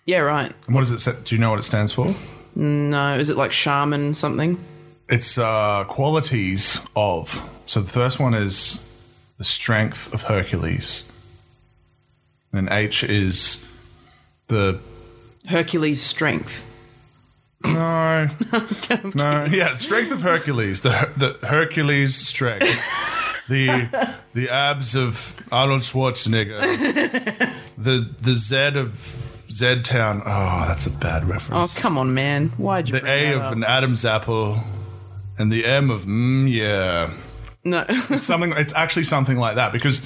Yeah, right. And what does it say? Do you know what it stands for? No, is it like shaman something? It's uh, qualities of. So the first one is the strength of Hercules. And H is the Hercules' strength. No, no, yeah, strength of Hercules, the the Hercules strength, the the abs of Arnold Schwarzenegger, the the Z of Z Town. Oh, that's a bad reference. Oh, come on, man. Why'd you the A of up? an Adam's apple, and the M of mm, yeah. No. something. It's actually something like that because,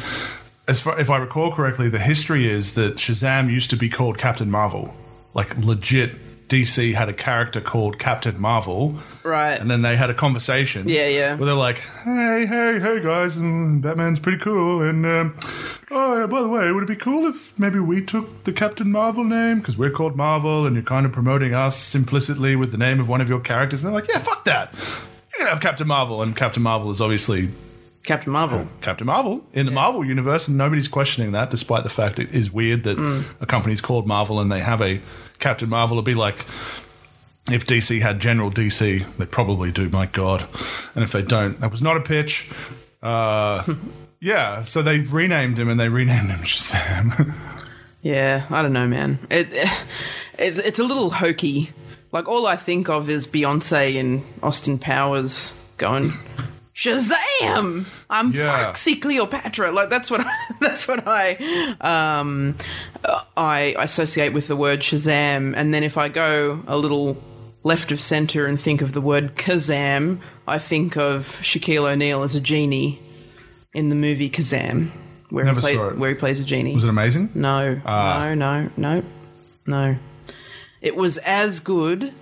as far if I recall correctly, the history is that Shazam used to be called Captain Marvel, like legit. DC had a character called Captain Marvel, right. and then they had a conversation. Yeah, yeah. Where they're like, "Hey, hey, hey, guys, and Batman's pretty cool." And um, oh, yeah, by the way, would it be cool if maybe we took the Captain Marvel name because we're called Marvel, and you're kind of promoting us implicitly with the name of one of your characters? And they're like, "Yeah, fuck that. You're gonna have Captain Marvel." And Captain Marvel is obviously Captain Marvel. Captain Marvel in the Marvel universe, and nobody's questioning that, despite the fact it is weird that Mm. a company's called Marvel and they have a Captain Marvel. It'd be like if DC had General DC, they probably do, my God. And if they don't, that was not a pitch. Uh, yeah, so they renamed him and they renamed him Shazam. Yeah, I don't know, man. It, it it's a little hokey. Like all I think of is Beyonce and Austin Powers going Shazam! I'm Yeah. Foxy Cleopatra. Like that's what I, that's what I um I associate with the word Shazam. And then if I go a little left of center and think of the word Kazam, I think of Shaquille O'Neal as a genie in the movie Kazam, where Never he play, saw it. where he plays a genie. was it amazing? No, no, no, no, no. It was as good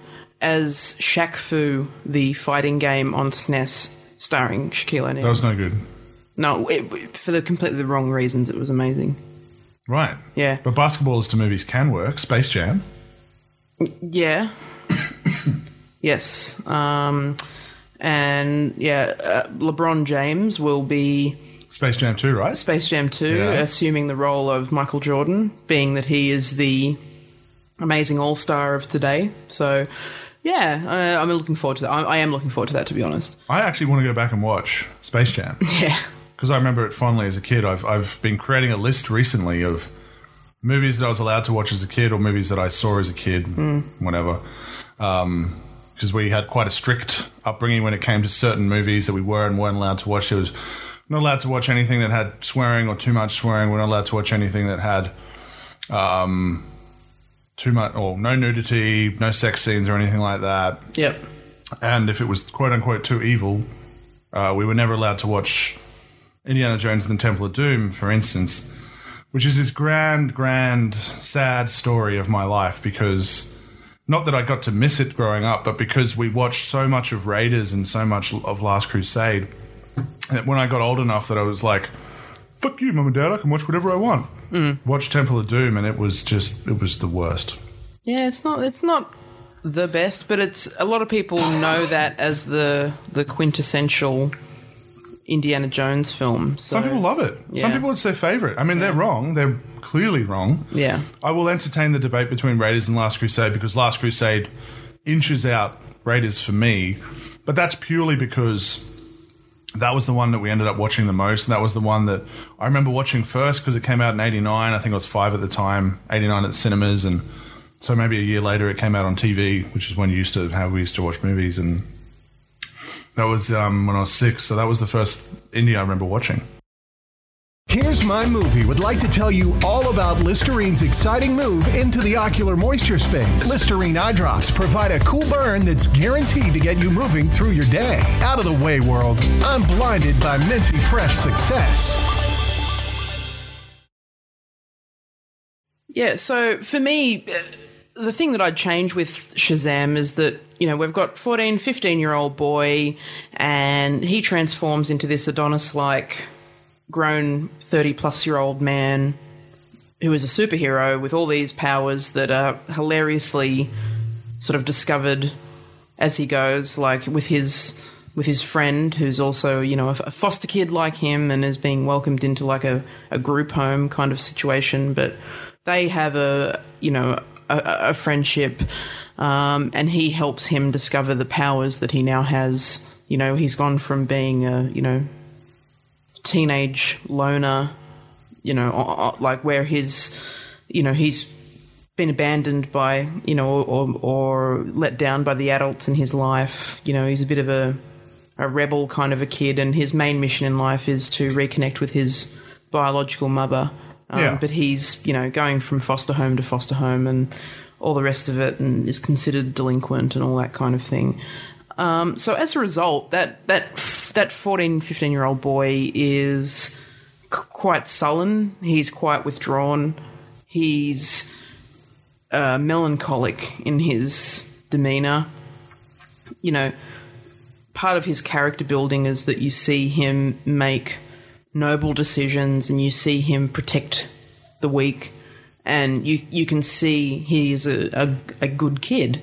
as Shaq Fu, the fighting game on SNES, starring Shaquille O'Neal. That was no good. no, it, for the completely the wrong reasons. It was amazing. Right. Yeah, But basketballs to movies can work. Space Jam. yeah, yes. Um, and yeah, uh, LeBron James will be Space Jam 2, right? Space Jam 2, Yeah. assuming the role of Michael Jordan, being that he is the amazing all star of today. So, yeah, uh, I'm looking forward to that. I, I am looking forward to that, to be honest. I actually want to go back and watch Space Jam. Yeah. because I remember it fondly as a kid. I've I've been creating a list recently of movies that I was allowed to watch as a kid or movies that I saw as a kid, whatever. Because we had quite a strict upbringing when it came to certain movies that we were and weren't allowed to watch. There was not allowed to watch anything that had swearing or too much swearing. We're not allowed to watch anything that had um, too much or no nudity, no sex scenes or anything like that. Yep. And if it was quote unquote too evil, uh, we were never allowed to watch Indiana Jones and the Temple of Doom, for instance, which is this grand, grand, sad story of my life because not that I got to miss it growing up, but because we watched so much of Raiders and so much of Last Crusade that when I got old enough that I was like, fuck you, mum and dad, I can watch whatever I want. Mm. Watch Temple of Doom, and it was just, it was the worst. Yeah, it's not. It's not the best, but it's a lot of people know that as the the quintessential Indiana Jones film. So Some people love it. Some people it's their favorite. I mean, they're wrong. They're clearly wrong. yeah, I will entertain the debate between Raiders and Last Crusade because Last Crusade inches out Raiders for me, but that's purely because that was the one that we ended up watching the most, and that was the one that I remember watching first because it came out in '89. I think I was five at the time, '89 at cinemas, and so maybe a year later it came out on TV, which is when you used to how we used to watch movies, and that was um, when I was six. So that was the first indie I remember watching. Here's My Movie would like to tell you all about Listerine's exciting move into the ocular moisture space. Listerine eye drops provide a cool burn that's guaranteed to get you moving through your day. Out of the way, world. I'm blinded by minty fresh success. yeah. So for me, uh, the thing that I'd change with Shazam is that you know we've got 14, 15 year old boy, and he transforms into this Adonis like grown 30 plus year old man who is a superhero with all these powers that are hilariously sort of discovered as he goes like with his with his friend who's also you know a, foster kid like him and is being welcomed into like a, a group home kind of situation. But they have a you know a, a friendship um, and he helps him discover the powers that he now has. You know he's gone from being a you know teenage loner, you know, like where his, you know, he's been abandoned by you know or or let down by the adults in his life. You know, he's a bit of a a rebel kind of a kid, and his main mission in life is to reconnect with his biological mother. Um, Yeah. But he's you know going from foster home to foster home and all the rest of it, and is considered delinquent and all that kind of thing. Um, so as a result, that that that 14, 15 year old boy is c- quite sullen. He's quite withdrawn. He's uh, melancholic in his demeanor. You know, part of his character building is that you see him make noble decisions and you see him protect the weak, and you you can see he is a, a, a good kid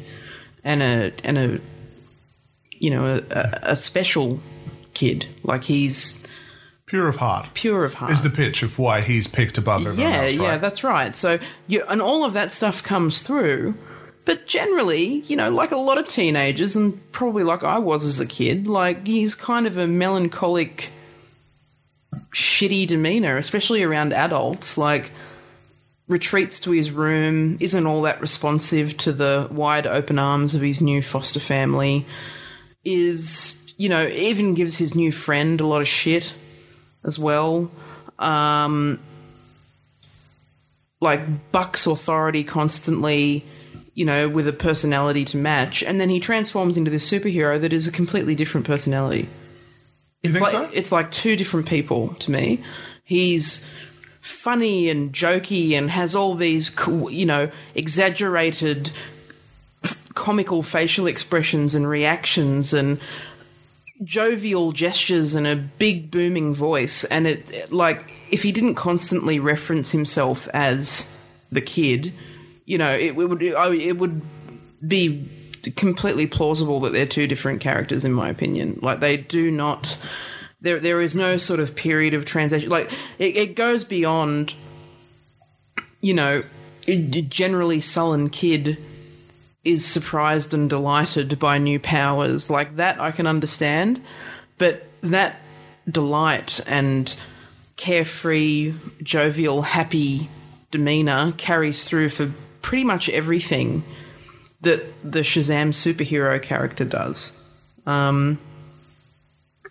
and a and a you know a, a, a special kid. Like he's Pure of heart pure of heart. is the pitch of why he's picked above everyone yeah, else, right? yeah, that's right. So, you, and all of that stuff comes through. But generally, you know, like a lot of teenagers, and probably like I was as a kid, like he's kind of a melancholic, shitty demeanor, especially around adults. Like, retreats to his room, isn't all that responsive to the wide open arms of his new foster family, is, you know, even gives his new friend a lot of shit as well. Um, like bucks authority constantly, you know, with a personality to match, and then he transforms into this superhero that is a completely different personality. It's like so? it's like two different people to me. He's funny and jokey and has all these, you know, exaggerated comical facial expressions and reactions and jovial gestures and a big booming voice and it it- like if he didn't constantly reference himself as the kid you know it, would it would be completely plausible that they're two different characters in my opinion. Like they do not there there is no sort of period of transition. Like it, it goes beyond you know generally sullen kid is surprised and delighted by new powers. Like that I can understand but that delight and carefree jovial happy demeanor carries through for pretty much everything that the Shazam superhero character does. Um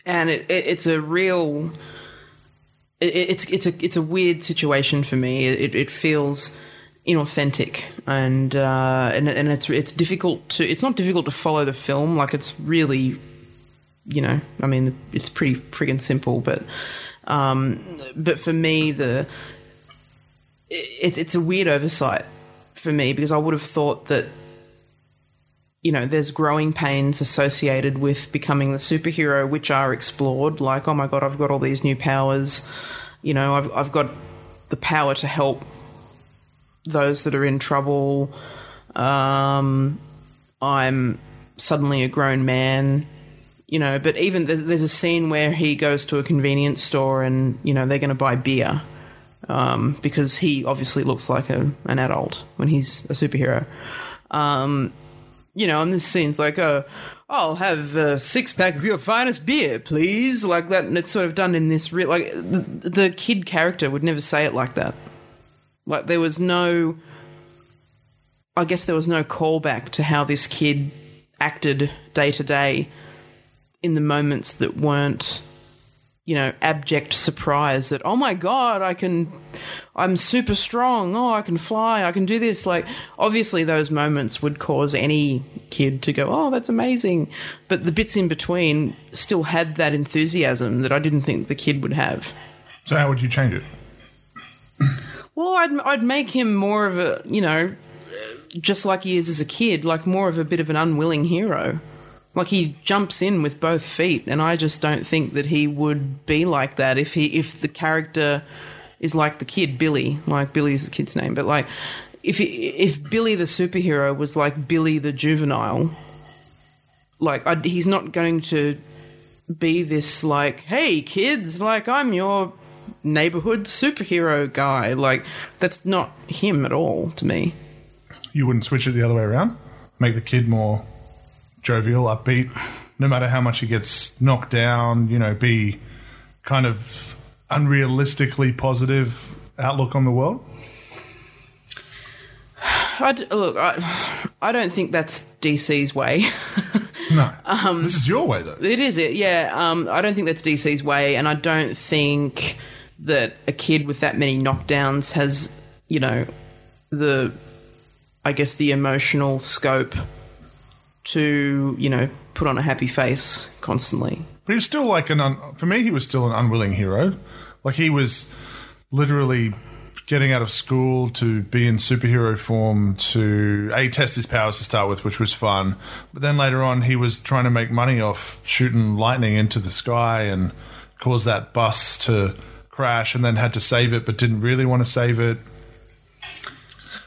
and it, it it's a real it, it's it's a it's a weird situation for me. It, it feels inauthentic and uh, and and it's it's difficult to it's not difficult to follow the film. Like it's really you know I mean it's pretty friggin' simple but um, but for me the it, it's a weird oversight for me because I would have thought that you know there's growing pains associated with becoming the superhero which are explored. Like oh my god I've got all these new powers. You know I've I've got the power to help those that are in trouble. Um, I'm suddenly a grown man, you know. But even there's, there's a scene where he goes to a convenience store and you know they're going to buy beer um, because he obviously looks like a, an adult when he's a superhero. Um, you know, and this scene's like, oh, I'll have a six pack of your finest beer, please, like that. And it's sort of done in this real, like the, the kid character would never say it like that. Like there was no I guess there was no callback to how this kid acted day to day in the moments that weren't you know abject surprise that oh my god I can I'm super strong. Oh I can fly. I can do this. Like obviously those moments would cause any kid to go oh that's amazing. But the bits in between still had that enthusiasm that I didn't think the kid would have. So how would you change it? Well, I'd I'd make him more of a you know, just like he is as a kid, like more of a bit of an unwilling hero. Like he jumps in with both feet, and I just don't think that he would be like that if he if the character is like the kid Billy, like Billy is the kid's name, but like if if Billy the superhero was like Billy the juvenile, like i he's not going to be this like hey kids like i'm your neighborhood superhero guy like that's not him at all to me You wouldn't switch it the other way around? Make the kid more jovial, upbeat, no matter how much he gets knocked down, you know, be kind of unrealistically positive outlook on the world? I look, I, I don't think that's DC's way. No, Um, this is your way though. It is it, yeah. Um, I don't think that's DC's way, and I don't think that a kid with that many knockdowns has, you know, the, I guess the emotional scope to, you know, put on a happy face constantly. But he was still like an un- for me. He was still an unwilling hero. Like he was literally getting out of school to be in superhero form to a test his powers to start with, which was fun. But then later on, he was trying to make money off shooting lightning into the sky and cause that bus to crash, and then had to save it, but didn't really want to save it.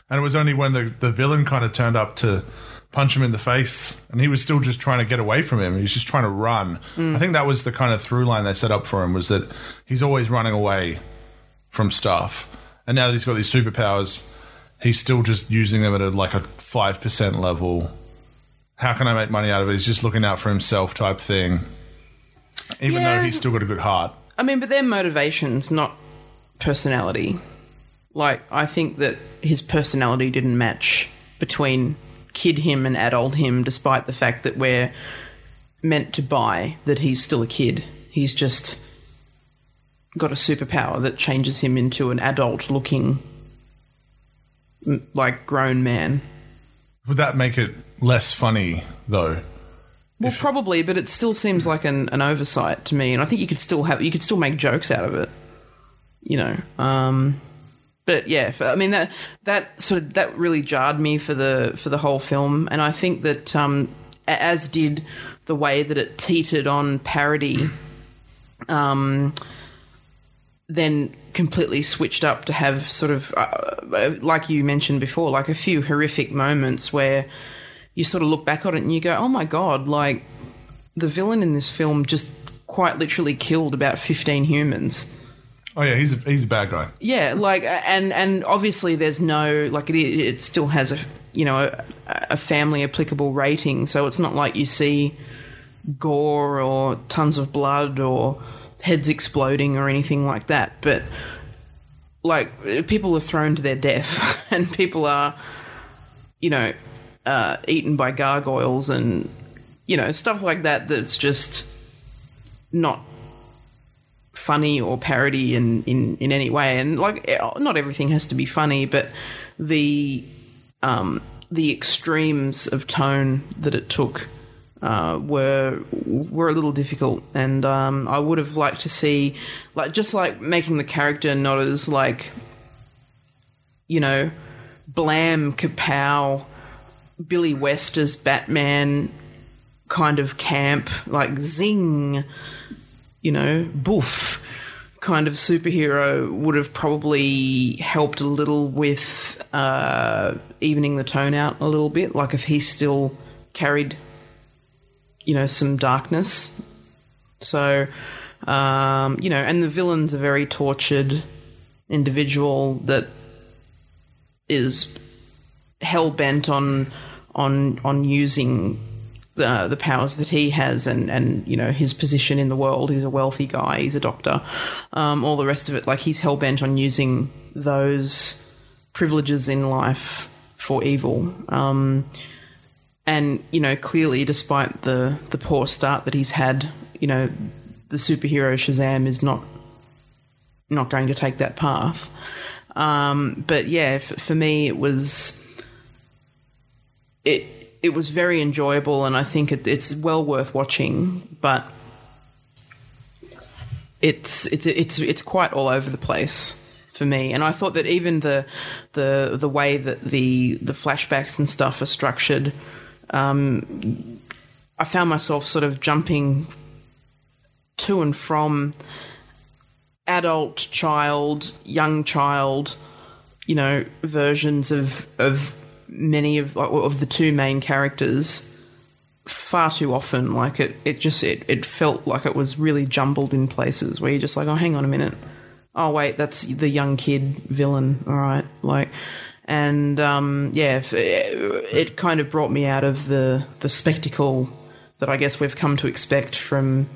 And it was only when the the villain kind of turned up to punch him in the face, and he was still just trying to get away from him. He was just trying to run. Mm. I think that was the kind of through line they set up for him was that he's always running away from stuff. And now that he's got these superpowers, he's still just using them at a, like a five percent level. How can I make money out of it? He's just looking out for himself type thing. Even Yeah. though he's still got a good heart. I mean, but their motivations, not personality. Like, I think that his personality didn't match between kid him and adult him, despite the fact that we're meant to buy that he's still a kid. He's just got a superpower that changes him into an adult looking, like, grown man. Would that make it less funny though? Well, probably, but it still seems like an, an oversight to me, and I think you could still have you could still make jokes out of it, you know. Um, but yeah, I mean that that sort of that really jarred me for the for the whole film, and I think that um, as did the way that it teetered on parody, um, then completely switched up to have sort of uh, uh, like you mentioned before, like a few horrific moments where you sort of look back on it and you go, "Oh my god!" Like the villain in this film just quite literally killed about fifteen humans. Oh yeah, he's a, he's a bad guy. Yeah, like and and obviously there's no like it it still has a you know a, a family applicable rating, so it's not like you see gore or tons of blood or heads exploding or anything like that, but like people are thrown to their death and people are you know uh, eaten by gargoyles and you know stuff like that that's just not funny or parody in, in, in any way. And like, eh, not everything has to be funny, but the um, the extremes of tone that it took uh, were were a little difficult. And um, I would have liked to see, like, just like making the character not as like, you know, blam, kapow, Billy West as Batman kind of camp, like zing you know, boof kind of superhero would have probably helped a little with uh, evening the tone out a little bit. Like if he still carried, you know, some darkness. So, um, you know, and the villain's a very tortured individual that is hell bent on on on using the the powers that he has and and you know his position in the world. He's a wealthy guy. He's a doctor. Um, all the rest of it, like he's hell bent on using those privileges in life for evil. Um, and you know, clearly, despite the the poor start that he's had, you know, the superhero Shazam is not not going to take that path. Um, but yeah, f- for me, it was it it was very enjoyable, and I think it, it's well worth watching. But it's it's it's it's quite all over the place for me. And I thought that even the the the way that the the flashbacks and stuff are structured, um, I found myself sort of jumping to and from adult, child, young child, you know, versions of of many of of the two main characters far too often. Like it, it just it, it felt like it was really jumbled in places where you're just like, oh, hang on a minute. Oh wait, that's the young kid villain. All right, like, and um, yeah, it kind of brought me out of the the spectacle that I guess we've come to expect from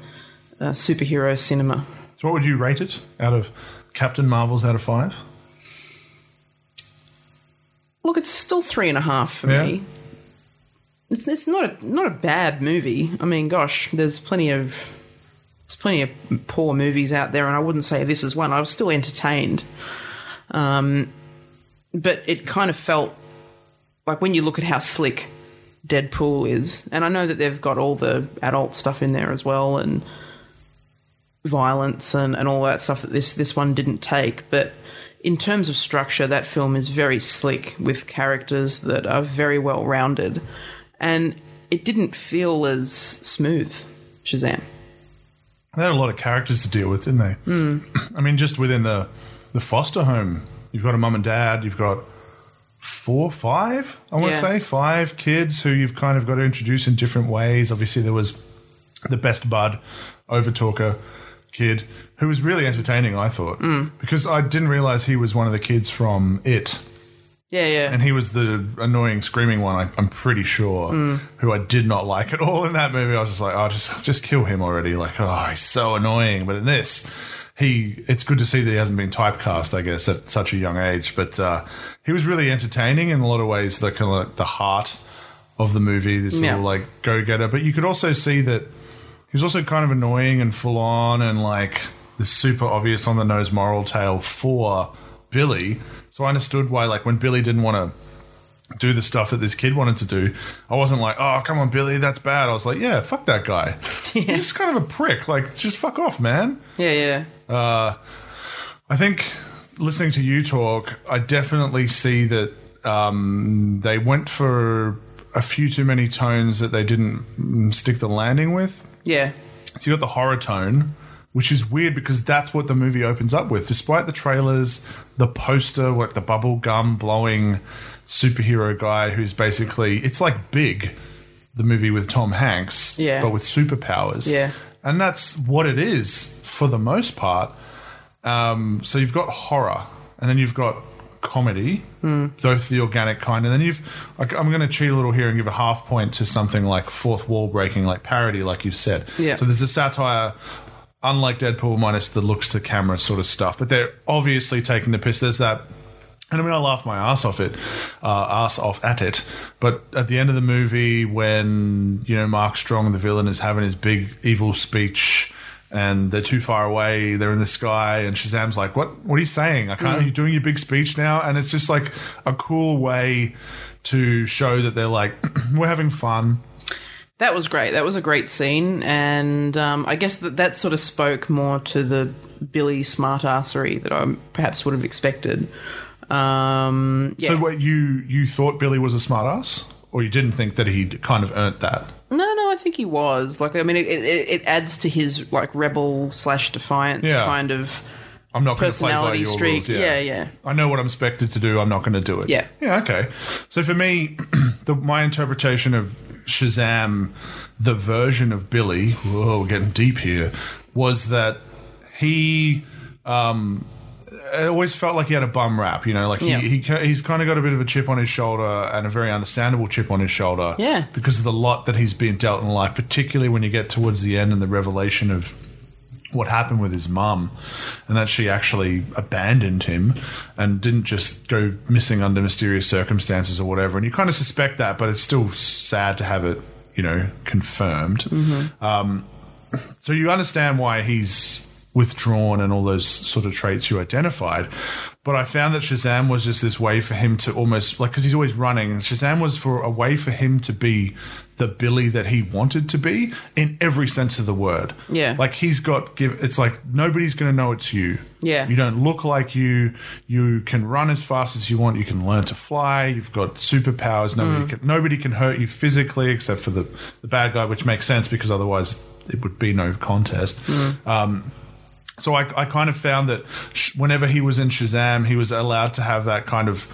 uh, superhero cinema. So what would you rate it out of Captain Marvel's out of five? Look, it's still three and a half for Yeah. me. It's, it's not a not a bad movie. I mean, gosh, there's plenty of there's plenty of poor movies out there, and I wouldn't say this is one. I was still entertained, um, but it kind of felt like when you look at how slick Deadpool is, and I know that they've got all the adult stuff in there as well, and violence and, and all that stuff that this this one didn't take, but in terms of structure, that film is very slick with characters that are very well rounded, and it didn't feel as smooth. Shazam. They had a lot of characters to deal with, didn't they? Hmm. I mean, just within the the foster home, you've got a mum and dad, you've got four, five, I want to Yeah. say, five kids who you've kind of got to introduce in different ways. Obviously, there was the best bud, over talker kid, who was really entertaining, I thought, Hmm. because I didn't realize he was one of the kids from It. Yeah, yeah. And he was the annoying screaming one. I, I'm pretty sure, Hmm. who I did not like at all in that movie. I was just like, oh, just just kill him already. Like, oh, he's so annoying. But in this, he it's good to see that he hasn't been typecast. I guess at such a young age. But uh, he was really entertaining in a lot of ways. The kind of like the heart of the movie. This Yeah. little like go getter. But you could also see that he was also kind of annoying and full on and like this super obvious on the nose moral tale for Billy. So I understood why, like, when Billy didn't want to do the stuff that this kid wanted to do, I wasn't like, oh, come on, Billy, that's bad. I was like, yeah, fuck that guy. He's just kind of a prick. Like, just fuck off, man. yeah, yeah. I think listening to you talk, I definitely see that um, they went for a few too many tones that they didn't mm, stick the landing with. Yeah. So you got the horror tone, which is weird because that's what the movie opens up with. Despite the trailers, the poster, like the bubble gum blowing superhero guy who's basically it's like Big, the movie with Tom Hanks, Yeah. but with superpowers. Yeah. And that's what it is for the most part. Um, so you've got horror, and then you've got comedy, Hmm. both the organic kind, and then you've. I'm going to cheat a little here and give a half point to something like fourth wall breaking, like parody, like you said. Yeah. So there's a satire, unlike Deadpool, minus the looks to camera sort of stuff, but they're obviously taking the piss. There's that. And I mean, I laughed my ass off it, uh, ass off at it. But at the end of the movie, when you know Mark Strong, the villain, is having his big evil speech, and they're too far away, they're in the sky, and Shazam's like, "What? What are you saying? I can't. Are you doing your big speech now?" And it's just like a cool way to show that they're like, "We're having fun." That was great. That was a great scene, and um, I guess that that sort of spoke more to the Billy smartassery that I perhaps would have expected. Um, yeah. So, what you you thought Billy was a smartass, or you didn't think that he'd kind of earned that? no, no, I think he was. Like, I mean, it, it, it adds to his like rebel slash defiance Yeah. kind of. I'm not going to play by Personality your streak. rules. Yeah, yeah. I know what I'm expected to do. I'm not going to do it. Yeah. Yeah. Okay. So for me, the, my interpretation of Shazam, the version of Billy, whoa, we're getting deep here, was that he. Um, it always felt like he had a bum rap, you know, like Yeah. he, he he's kind of got a bit of a chip on his shoulder and a very understandable chip on his shoulder, Yeah. because of the lot that he's been dealt in life, particularly when you get towards the end and the revelation of what happened with his mum and that she actually abandoned him and didn't just go missing under mysterious circumstances or whatever. And you kind of suspect that, but it's still sad to have it, you know, confirmed. Um, so you understand why he's withdrawn and all those sort of traits you identified. But I found that Shazam was just this way for him to almost like because he's always running. Shazam was for a way for him to be the Billy that he wanted to be in every sense of the word. Yeah. like he's got give. It's like nobody's going to know it's you. Yeah. you don't look like you. You can run as fast as you want. You can learn to fly. You've got superpowers. Nobody can nobody can hurt you physically except for the the bad guy, which makes sense because otherwise it would be no contest. Um, so I, I kind of found that sh- whenever he was in Shazam, he was allowed to have that kind of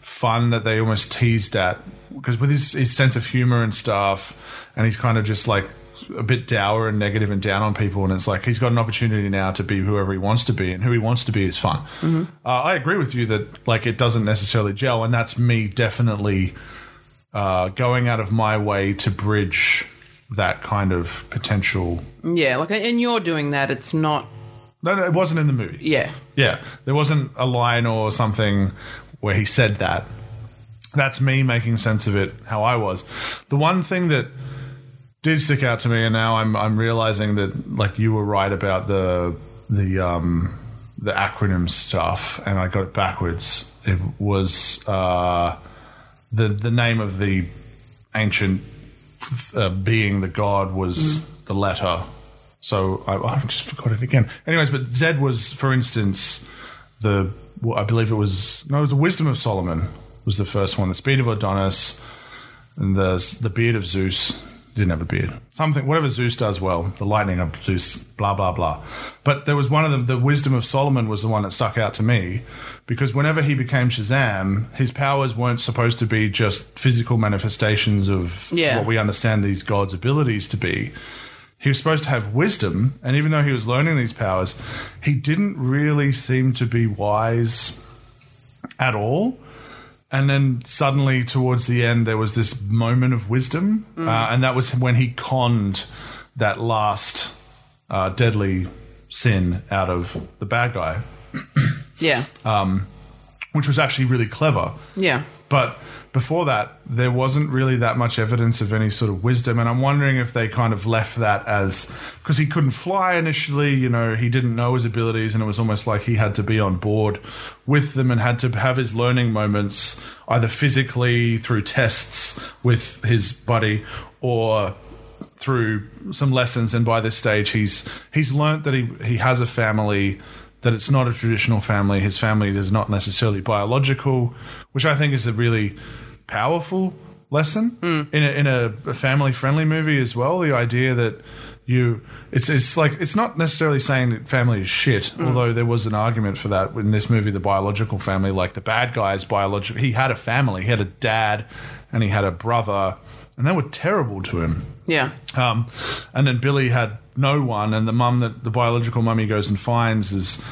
fun that they almost teased at because with his, his sense of humor and stuff, and he's kind of just like a bit dour and negative and down on people, and it's like he's got an opportunity now to be whoever he wants to be, and who he wants to be is fun. Uh, I agree with you that like it doesn't necessarily gel, and that's me definitely uh, going out of my way to bridge that kind of potential. Yeah, like, and you're doing that. It's not. No, no, it wasn't in the movie. Yeah. Yeah, there wasn't a line or something where he said that. That's me making sense of it how I was. The one thing that did stick out to me, and now I'm I'm realizing that like you were right about the the um the acronym stuff, and I got it backwards. It was uh, the the name of the ancient uh, being, the god, was the letter. So I, I just forgot it again. Anyways, but Z was, for instance, the I believe it was no, it was the wisdom of Solomon was the first one. The speed of Adonis and the the beard of Zeus didn't have a beard. Something whatever Zeus does well, the lightning of Zeus, blah blah blah. But there was one of them. The wisdom of Solomon was the one that stuck out to me because whenever he became Shazam, his powers weren't supposed to be just physical manifestations of Yeah. what we understand these gods' abilities to be. He was supposed to have wisdom, and even though he was learning these powers, he didn't really seem to be wise at all. And then suddenly, towards the end, there was this moment of wisdom, uh, and that was when he conned that last uh, deadly sin out of the bad guy, Yeah. which was actually really clever. yeah. But before that, there wasn't really that much evidence of any sort of wisdom. And I'm wondering if they kind of left that as because he couldn't fly initially, you know, he didn't know his abilities, and it was almost like he had to be on board with them and had to have his learning moments either physically through tests with his buddy or through some lessons and by this stage he's he's learnt that he he has a family that it's not a traditional family his family is not necessarily biological which i think is a really powerful lesson in a, in a, a family friendly movie as well the idea that you it's it's like it's not necessarily saying that family is shit although there was an argument for that in this movie the biological family like the bad guy's biological he had a family he had a dad and he had a brother and they were terrible to him Yeah. um, and then Billy had no one, and the mum that the biological mummy goes and finds is.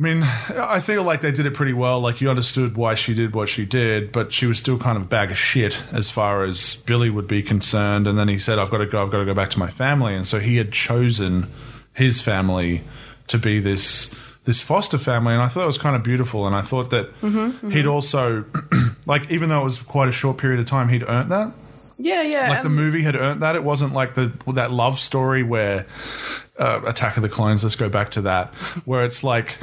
I mean, I feel like they did it pretty well. Like you understood why she did what she did, but she was still kind of a bag of shit as far as Billy would be concerned. And then he said, "I've got to go. I've got to go back to my family." And so he had chosen his family to be this this foster family, and I thought it was kind of beautiful. And I thought that he'd also, like, even though it was quite a short period of time, he'd earned that Yeah, yeah. like the movie had earned that. It wasn't like the that love story where uh, Attack of the Clones. Let's go back to that, where it's like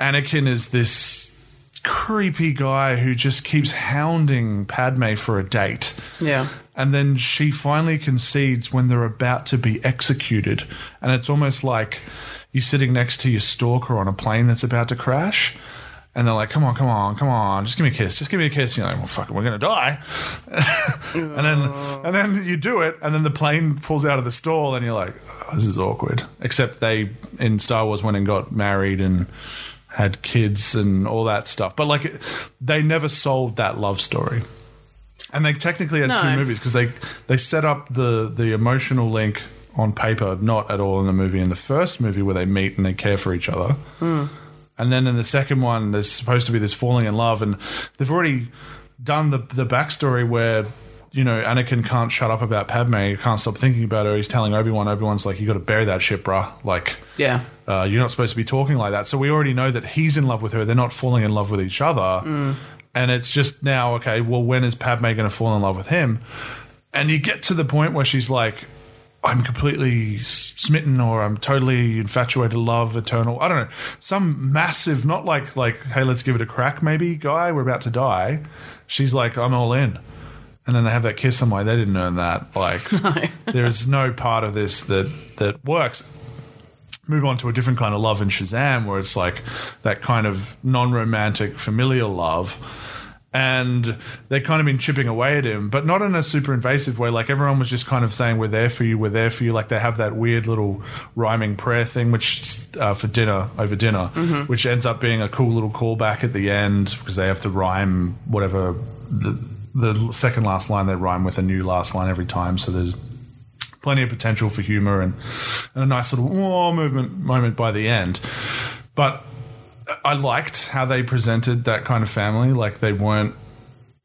Anakin is this creepy guy who just keeps hounding Padme for a date. yeah. And then she finally concedes when they're about to be executed. And it's almost like you're sitting next to your stalker on a plane that's about to crash. And they're like, come on, come on, come on, just give me a kiss, just give me a kiss. You're like, well, fuck, it, we're going to die. and then and then you do it, and then the plane falls out of the stall, and you're like, oh, this is awkward. Except they, in Star Wars, went and got married and had kids and all that stuff. But like, they never solved that love story. And they technically had No. two movies because they they set up the the emotional link on paper, not at all in the movie. In the first movie, where they meet and they care for each other, hmm. and then in the second one, there's supposed to be this falling in love, and they've already done the the backstory where you know Anakin can't shut up about Padme, he can't stop thinking about her. He's telling Obi Wan, Obi Wan's like, "You got to bury that shit, bruh." Like, Yeah. Uh, you're not supposed to be talking like that. So we already know that he's in love with her. They're not falling in love with each other. And it's just now, okay, well, when is Padme going to fall in love with him? And you get to the point where she's like, I'm completely smitten or I'm totally infatuated, love, eternal. I don't know. Some massive, not like, like, hey, let's give it a crack, maybe, guy, we're about to die. She's like, I'm all in. And then they have that kiss. I'm like, they didn't earn that. Like, there is no part of this that that works move on to a different kind of love in Shazam, where it's like that kind of non-romantic familial love. And they've kind of been chipping away at him, but not in a super invasive way. Like everyone was just kind of saying, "We're there for you, we're there for you." Like they have that weird little rhyming prayer thing, which uh, for dinner over dinner, which ends up being a cool little callback at the end because they have to rhyme whatever the, the second last line they rhyme with a new last line every time. So there's plenty of potential for humor and, and a nice little oh, movement moment by the end. But I liked how they presented that kind of family. Like they weren't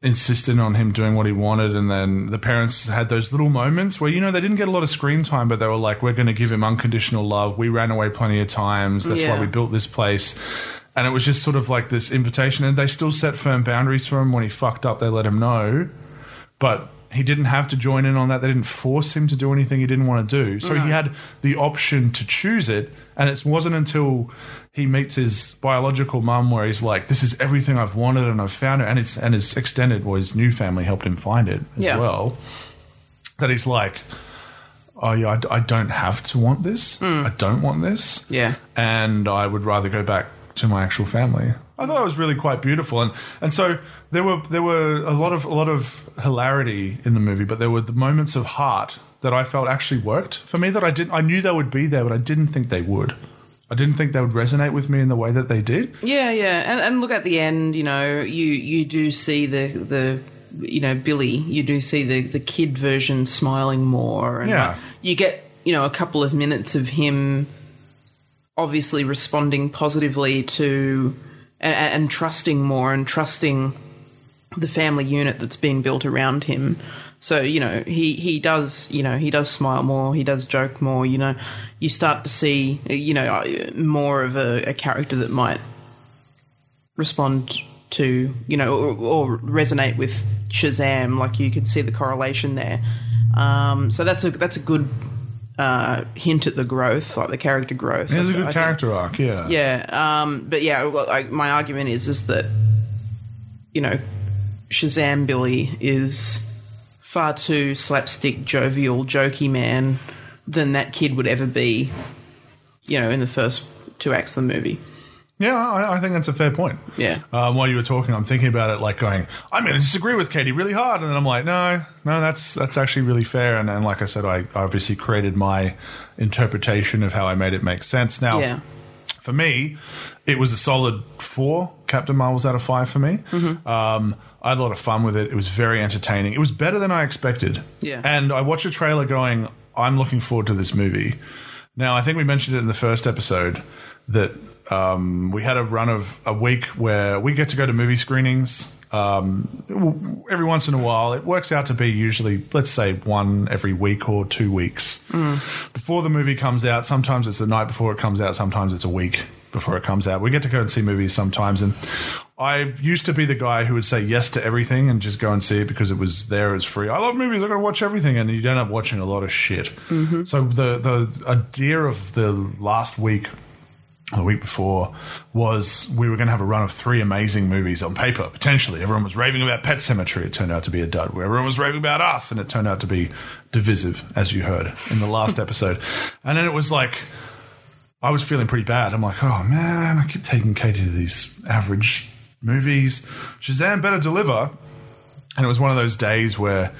insistent on him doing what he wanted, and then the parents had those little moments where you know they didn't get a lot of screen time, but they were like, "We're going to give him unconditional love. We ran away plenty of times. That's why we built this place." and it was just sort of like this invitation, and they still set firm boundaries for him. When he fucked up, they let him know, but he didn't have to join in on that. They didn't force him to do anything he didn't want to do. So he had the option to choose it, and it wasn't until he meets his biological mum where he's like, "This is everything I've wanted, and I've found it," and it's and his extended or his new family helped him find it as Yeah. well. That he's like, "Oh yeah, I I, don't have to want this. Hmm. I don't want this." Yeah. and I would rather go back to my actual family. I thought it was really quite beautiful, and and so there were there were a lot of a lot of hilarity in the movie, but there were the moments of heart that I felt actually worked for me. That I didn't, I knew they would be there, but I didn't think they would. I didn't think they would resonate with me in the way that they did. Yeah, yeah, and and look at the end. You know, you you do see the the you know Billy. You do see the the kid version smiling more, and Yeah. you get you know a couple of minutes of him obviously responding positively to and, and trusting more and trusting the family unit that's been built around him. So you know he he does you know he does smile more, he does joke more. You know, you start to see you know more of a, a character that might respond to you know or, or resonate with Shazam. Like you could see the correlation there. Um, so that's a that's a good uh, hint at the growth, like the character growth. There's a good think- character arc, yeah. yeah, um, but yeah, well, like, my argument is is that you know Shazam Billy is far too slapstick, jovial, jokey man than that kid would ever be. You know, in the first two acts of the movie. Yeah, I, I think that's a fair point. Yeah. Um, while you were talking, I'm thinking about it, like going, I'm going to disagree with Katie really hard, and then I'm like, no, no, that's that's actually really fair. And then, like I said, I obviously created my interpretation of how I made it make sense. Now, Yeah. for me, it was a solid four Captain Marvels out of five for me. Mm-hmm. Um, I had a lot of fun with it. It was very entertaining. It was better than I expected. Yeah. And I watched a trailer going, I'm looking forward to this movie. Now, I think we mentioned it in the first episode that um, we had a run of a week where we get to go to movie screenings. Um, every once in a while, it works out to be usually, let's say, one every week or two weeks before the movie comes out. Sometimes it's the night before it comes out. Sometimes it's a week before it comes out. We get to go and see movies sometimes, and I used to be the guy who would say yes to everything and just go and see it because it was there, it's free. I love movies. I got to watch everything, and you end up watching a lot of shit. So the the idea of the last week the week before was we were going to have a run of three amazing movies on paper, potentially. Everyone was raving about Pet Sematary. It turned out to be a dud. Everyone was raving about us, and it turned out to be divisive, as you heard in the last episode. And then it was like, I was feeling pretty bad. I'm like, oh man, I keep taking Katie to these average movies. Shazam better deliver. And it was one of those days where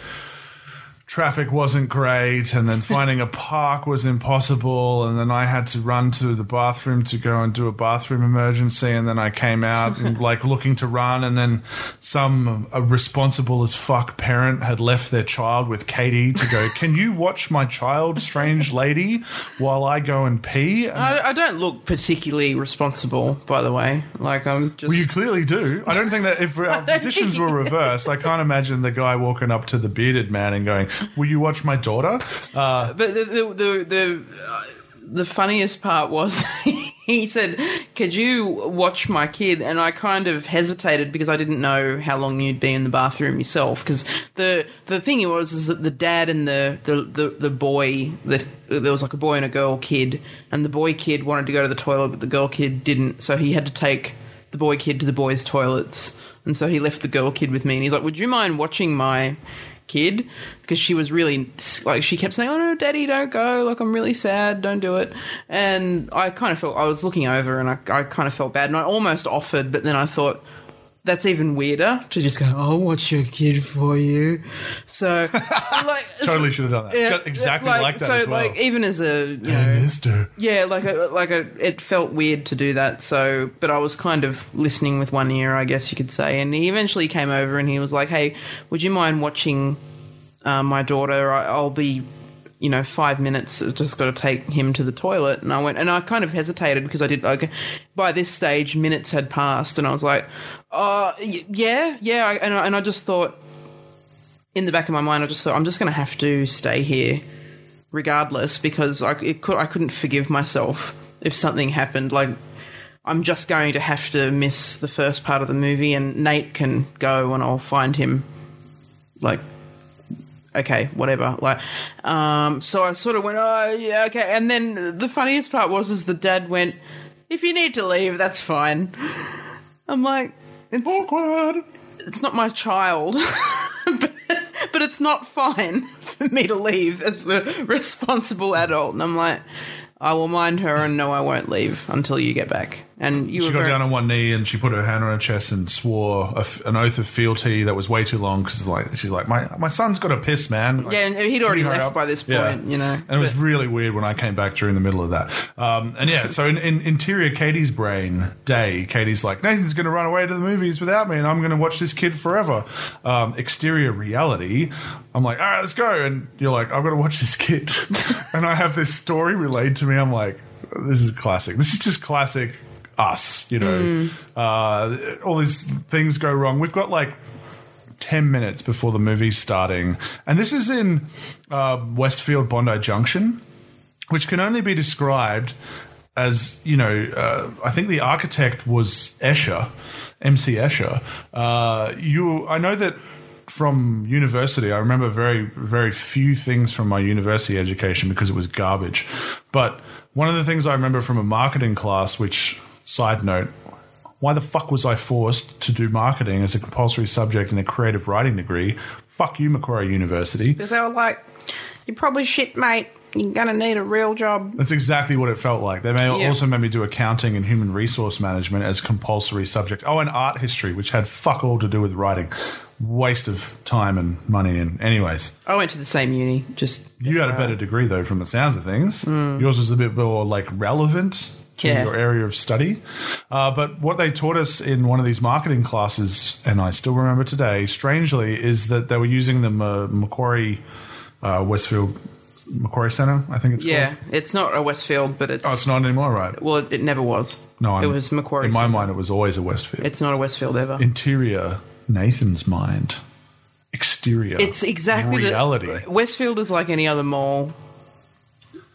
traffic wasn't great and then finding a park was impossible and then I had to run to the bathroom to go and do a bathroom emergency and then I came out and like looking to run and then some a responsible as fuck parent had left their child with Katie to go can you watch my child strange lady while I go and pee and I, I don't look particularly responsible, by the way. Like I'm just. well, you clearly do. I don't think that if our positions were reversed, I can't imagine the guy walking up to the bearded man and going, "Will you watch my daughter?" Uh, But the the the the, uh, the funniest part was he said, "Could you watch my kid?" And I kind of hesitated because I didn't know how long you'd be in the bathroom yourself. Because the the thing was is that the dad and the the the, the boy that there was like a boy and a girl kid, and the boy kid wanted to go to the toilet, but the girl kid didn't, so he had to take the boy kid to the boys' toilets, and so he left the girl kid with me, and he's like, "Would you mind watching my?" Kid because she was really like she kept saying oh no daddy don't go. Like i'm really sad. Don't do it. And i kind of felt i was looking over and i, I kind of felt bad and i almost offered but then i thought that's even weirder to just go i'll watch your kid for you so like totally should have done that. yeah, exactly like, that so as well. like even as a you Hey, know Mister. yeah, like a, like a, it felt weird to do that. So, but I was kind of listening with one ear, I guess you could say. And he eventually came over and he was like, "Hey, would you mind watching uh, my daughter? I, I'll be." You know, five minutes. I've just got to take him to the toilet, and I went, and I kind of hesitated because I did. Like, by this stage, minutes had passed, and I was like, "Uh, yeah, yeah," and I, and I just thought, in the back of my mind, I just thought, I'm just going to have to stay here regardless because I could I couldn't forgive myself if something happened. Like I'm just going to have to miss the first part of the movie, and Nate can go, and I'll find him. Like, okay, whatever. Like, um, so I sort of went, oh yeah, okay. And then the funniest part was, is the dad went, if you need to leave, that's fine. I'm like, it's Awkward. it's not my child. but, but it's not fine for me to leave as a responsible adult. And I'm like, I will mind her, and no, I won't leave until you get back. And you She were got very, down on one knee and she put her hand on her chest and swore a f an oath of fealty that was way too long because like she's like my my son's got to piss, man. Like, yeah, and he'd already left up. by this Yeah. point, you know. And it was But- really weird when I came back during the middle of that. Um, and yeah, so in, in interior Katie's brain day, Katie's like, Nathan's going to run away to the movies without me and I'm going to watch this kid forever. Um, exterior reality, I'm like, all right, let's go. And you're like, I've got to watch this kid. and I have this story relayed to me. I'm like, this is classic. This is just classic us, you know. Uh, all these things go wrong. We've got like 10 minutes before the movie's starting. And this is in uh, Westfield Bondi Junction, which can only be described as, you know, uh, I think the architect was Escher, MC Escher. Uh, you, I know that from university, I remember very, very few things from my university education because it was garbage. But one of the things I remember from a marketing class, which, side note, why the fuck was I forced to do marketing as a compulsory subject in a creative writing degree? Fuck you, Macquarie University. Because they were like, you're probably shit, mate. You're going to need a real job. That's exactly what it felt like. They may Yeah. also made me do accounting and human resource management as compulsory subjects. Oh, and art history, which had fuck all to do with writing. Waste of time and money. And anyways, I went to the same uni, just. you had a better degree though, from the sounds of things. Mm. Yours was a bit more like relevant to Yeah. your area of study. Uh, but what they taught us in one of these marketing classes, and I still remember today, strangely, is that they were using the Ma- Macquarie uh, Westfield Macquarie Centre. I think it's Yeah, called. it's not a Westfield, but it's. Oh, it's not anymore, right? well, it, it never was. No, I'm, it was Macquarie. In my Centre. mind, it was always a Westfield. It's not a Westfield ever. Interior, Nathan's mind. Exterior, It's exactly the- reality. Westfield is like any other mall.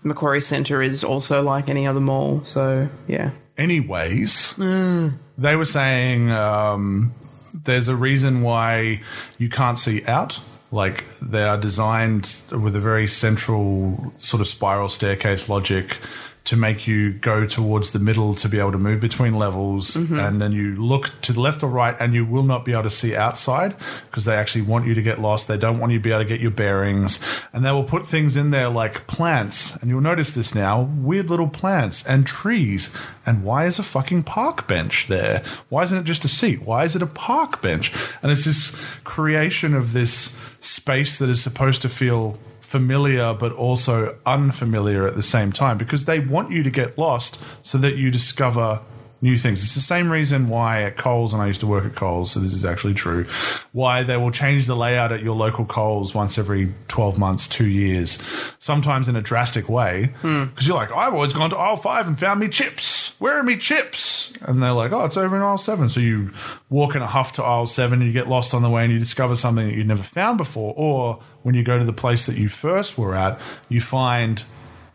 Macquarie Centre is also like any other mall. So yeah, Anyways, they were saying um, there's a reason why you can't see out. Like they are designed with a very central sort of spiral staircase logic to make you go towards the middle to be able to move between levels. Mm-hmm. And then you look to the left or right and you will not be able to see outside because they actually want you to get lost. They don't want you to be able to get your bearings. And they will put things in there like plants. And you'll notice this now weird little plants and trees. And why is a fucking park bench there? Why isn't it just a seat? Why is it a park bench? And it's this creation of this space that is supposed to feel familiar but also unfamiliar at the same time because they want you to get lost so that you discover new things. It's the same reason why at Coles, and I used to work at Coles, so this is actually true, why they will change the layout at your local Coles once every 12 months, two years, sometimes in a drastic way. Hmm. Because you're like, I've always gone to aisle five and found me chips. Where are me chips? And they're like, oh, it's over in aisle seven. So you walk in a huff to aisle seven and you get lost on the way and you discover something that you'd never found before. Or when you go to the place that you first were at, you find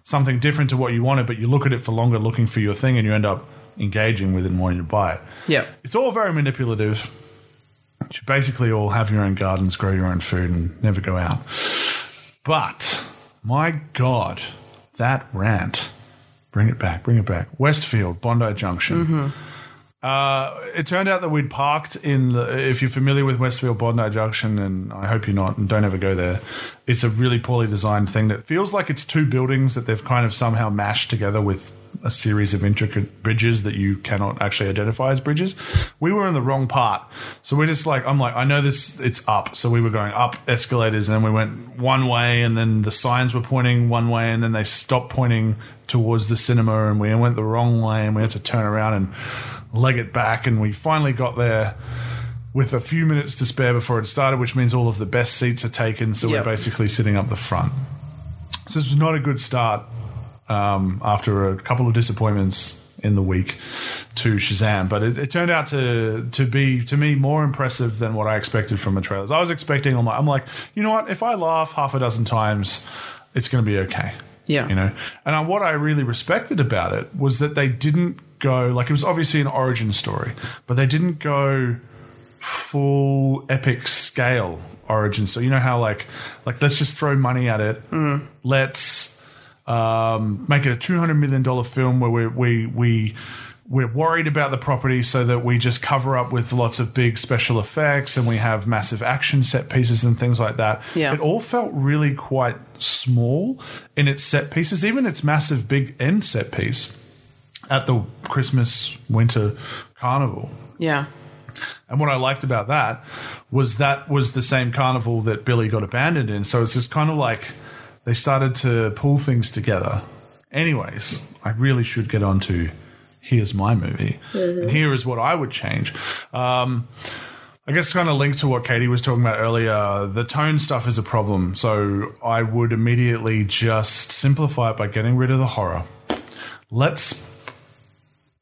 something different to what you wanted, but you look at it for longer looking for your thing and you end up engaging with it and wanting to buy it. yeah. It's all very manipulative. You should basically all have your own gardens, grow your own food, and never go out. But, my God, that rant. Bring it back, bring it back. Westfield, Bondi Junction. Uh, it turned out that we'd parked in the, if you're familiar with Westfield Bondi Junction, and I hope you're not, and don't ever go there. It's a really poorly designed thing that feels like it's two buildings that they've kind of somehow mashed together with a series of intricate bridges that you cannot actually identify as bridges. We were in the wrong part. So we're just like, I'm like, I know this, it's up. So we were going up escalators and then we went one way and then the signs were pointing one way and then they stopped pointing towards the cinema and we went the wrong way and we had to turn around and leg it back and we finally got there with a few minutes to spare before it started, which means all of the best seats are taken. So Yep. we're basically sitting up the front. So this was not a good start um, after a couple of disappointments in the week to Shazam, but it, it turned out to to be to me more impressive than what I expected from the trailers. I was expecting, I'm like, I'm like, you know what? If I laugh half a dozen times, it's going to be okay. Yeah. you know. And uh, what I really respected about it was that they didn't go like it was obviously an origin story, but they didn't go full epic scale origin. So you know how like like let's just throw money at it. Let's um, make it a two hundred million dollar film where we we we we're worried about the property so that we just cover up with lots of big special effects and we have massive action set pieces and things like that. Yeah. It all felt really quite small in its set pieces, even its massive big end set piece at the Christmas winter carnival. Yeah. And what I liked about that was that was the same carnival that Billy got abandoned in. So it's just kind of like they started to pull things together. Anyways, I really should get on to here's my movie. And here is what I would change. Um, I guess kind of linked to what Katie was talking about earlier, the tone stuff is a problem. So I would immediately just simplify it by getting rid of the horror. Let's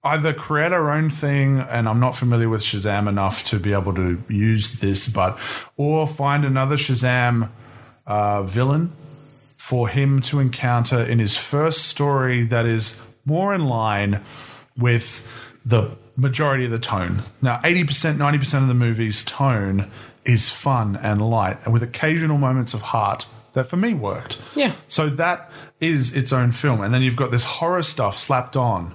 either create our own thing, and I'm not familiar with Shazam enough to be able to use this, but or find another Shazam uh, villain for him to encounter in his first story that is more in line with the majority of the tone. Now, 80%, 90% of the movie's tone is fun and light, and with occasional moments of heart that for me worked. Yeah. So that is its own film, and then you've got this horror stuff slapped on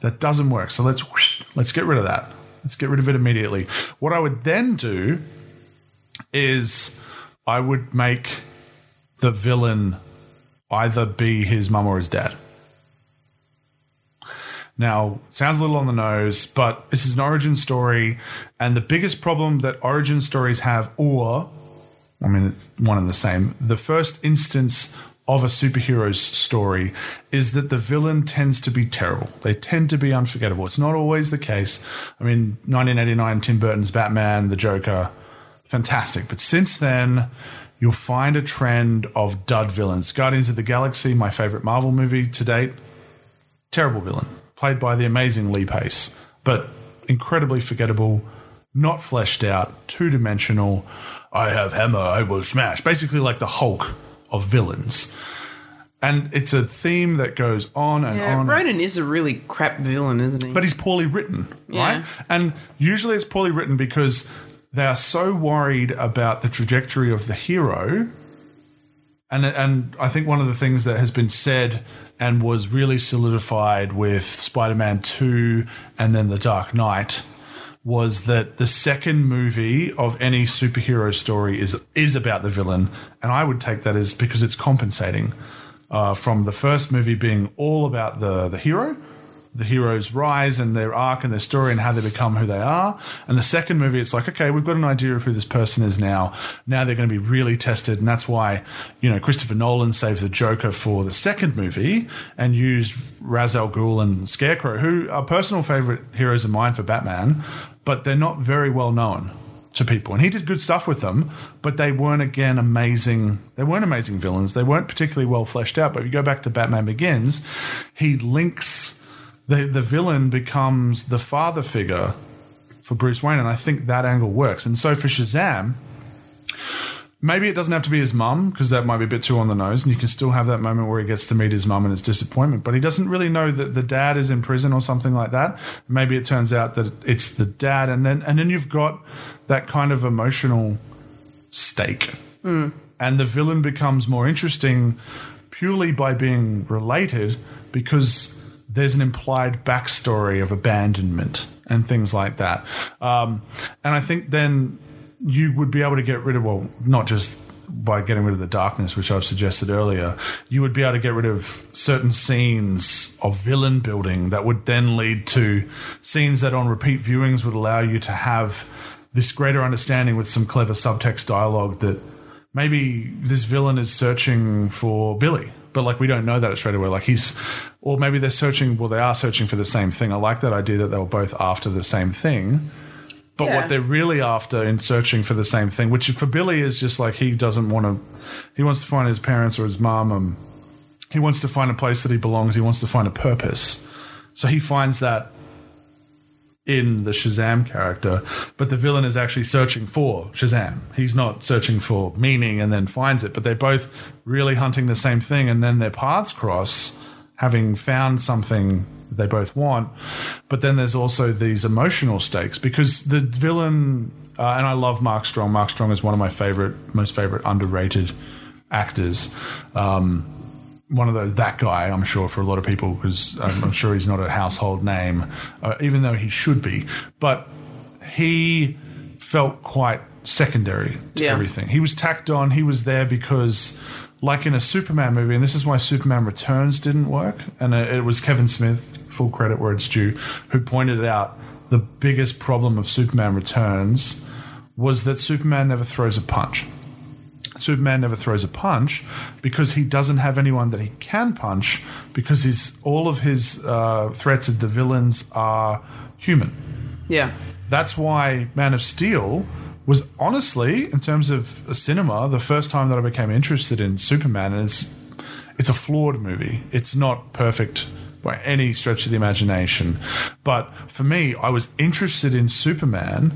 that doesn't work. So let's whoosh, let's get rid of that. Let's get rid of it immediately. What I would then do is I would make the villain either be his mum or his dad. Now, sounds a little on the nose, but this is an origin story, and the biggest problem that origin stories have, or I mean, it's one and the same. The first instance of a superhero's story is that the villain tends to be terrible. They tend to be unforgettable. It's not always the case. I mean, 1989, Tim Burton's Batman, The Joker, fantastic. But since then, you'll find a trend of dud villains. Guardians of the Galaxy, my favorite Marvel movie to date, terrible villain, played by the amazing Lee Pace, but incredibly forgettable, not fleshed out, two dimensional. I have hammer, I will smash. Basically, like the Hulk of villains. And it's a theme that goes on and Yeah, on. Ronan is a really crap villain, isn't he? But he's poorly written, Yeah. right? And usually it's poorly written because they are so worried about the trajectory of the hero. And and I think one of the things that has been said and was really solidified with Spider-Man 2 and then The Dark Knight was that the second movie of any superhero story is is about the villain, and I would take that as because it's compensating uh, from the first movie being all about the the hero, the hero's rise and their arc and their story and how they become who they are. And the second movie, it's like, okay, we've got an idea of who this person is now. Now they're going to be really tested. And that's why, you know, Christopher Nolan saved the Joker for the second movie and used Ra's al Ghul and Scarecrow, who are personal favorite heroes of mine for Batman, but they're not very well known to people. And he did good stuff with them, but they weren't again amazing. They weren't amazing villains. They weren't particularly well fleshed out. But if you go back to Batman Begins, he links the the villain becomes the father figure for Bruce Wayne, and I think that angle works. And so for Shazam, maybe it doesn't have to be his mum because that might be a bit too on the nose, and you can still have that moment where he gets to meet his mum and his disappointment. But he doesn't really know that the dad is in prison or something like that. Maybe it turns out that it's the dad, and then and then you've got that kind of emotional stake, hmm. and the villain becomes more interesting purely by being related because there's an implied backstory of abandonment and things like that. Um, and I think then you would be able to get rid of, well, not just by getting rid of the darkness, which I've suggested earlier, you would be able to get rid of certain scenes of villain building that would then lead to scenes that on repeat viewings would allow you to have this greater understanding with some clever subtext dialogue that maybe this villain is searching for Billy, but like we don't know that straight away. Like he's, or maybe they're searching. Well, they are searching for the same thing. I like that idea that they were both after the same thing. But Yeah. what they're really after in searching for the same thing, which for Billy is just like he doesn't want to, he wants to find his parents or his mom, and he wants to find a place that he belongs. He wants to find a purpose. So he finds that in the Shazam character, but the villain is actually searching for Shazam. He's not searching for meaning and then finds it, but they're both really hunting the same thing, and then their paths cross, having found something they both want. But then there's also these emotional stakes because the villain, uh, and I love Mark Strong. Mark Strong is one of my favorite, most favorite underrated actors. Um, one of those that guy, I'm sure for a lot of people because I'm, I'm, sure he's not a household name, uh, even though he should be. But he felt quite secondary to Yeah. everything. He was tacked on. He was there because, like in a Superman movie, and this is why Superman Returns didn't work. And it, it was Kevin Smith, full credit where it's due, who pointed out the biggest problem of Superman Returns was that Superman never throws a punch. Superman never throws a punch because he doesn't have anyone that he can punch because his all of his uh, threats of the villains are human. Yeah. That's why Man of Steel was honestly, in terms of cinema, the first time that I became interested in Superman. And it's it's a flawed movie. It's not perfect by any stretch of the imagination. But for me, I was interested in Superman.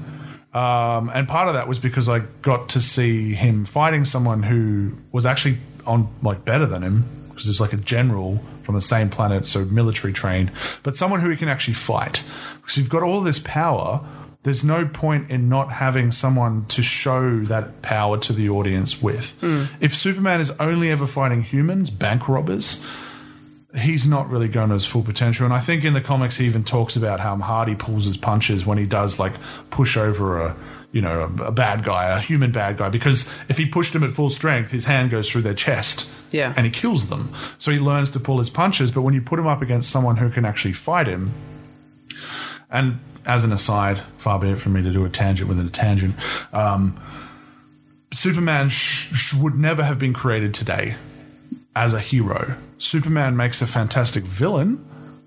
Um, and part of that was because I got to see him fighting someone who was actually on like better than him because it's like a general from the same planet, so military trained, but someone who he can actually fight. Because you've got all this power, there's no point in not having someone to show that power to the audience with. If Superman is only ever fighting humans, bank robbers, he's not really going to his full potential. And I think in the comics he even talks about how hard he pulls his punches when he does like push over a you know a, a bad guy, a human bad guy. Because if he pushed him at full strength, his hand goes through their chest. Yeah. and he kills them. So he learns to pull his punches. But when you put him up against someone who can actually fight him, and as an aside, far be it from me to do a tangent within a tangent. Um, Superman sh- sh- would never have been created today as a hero. Superman makes a fantastic villain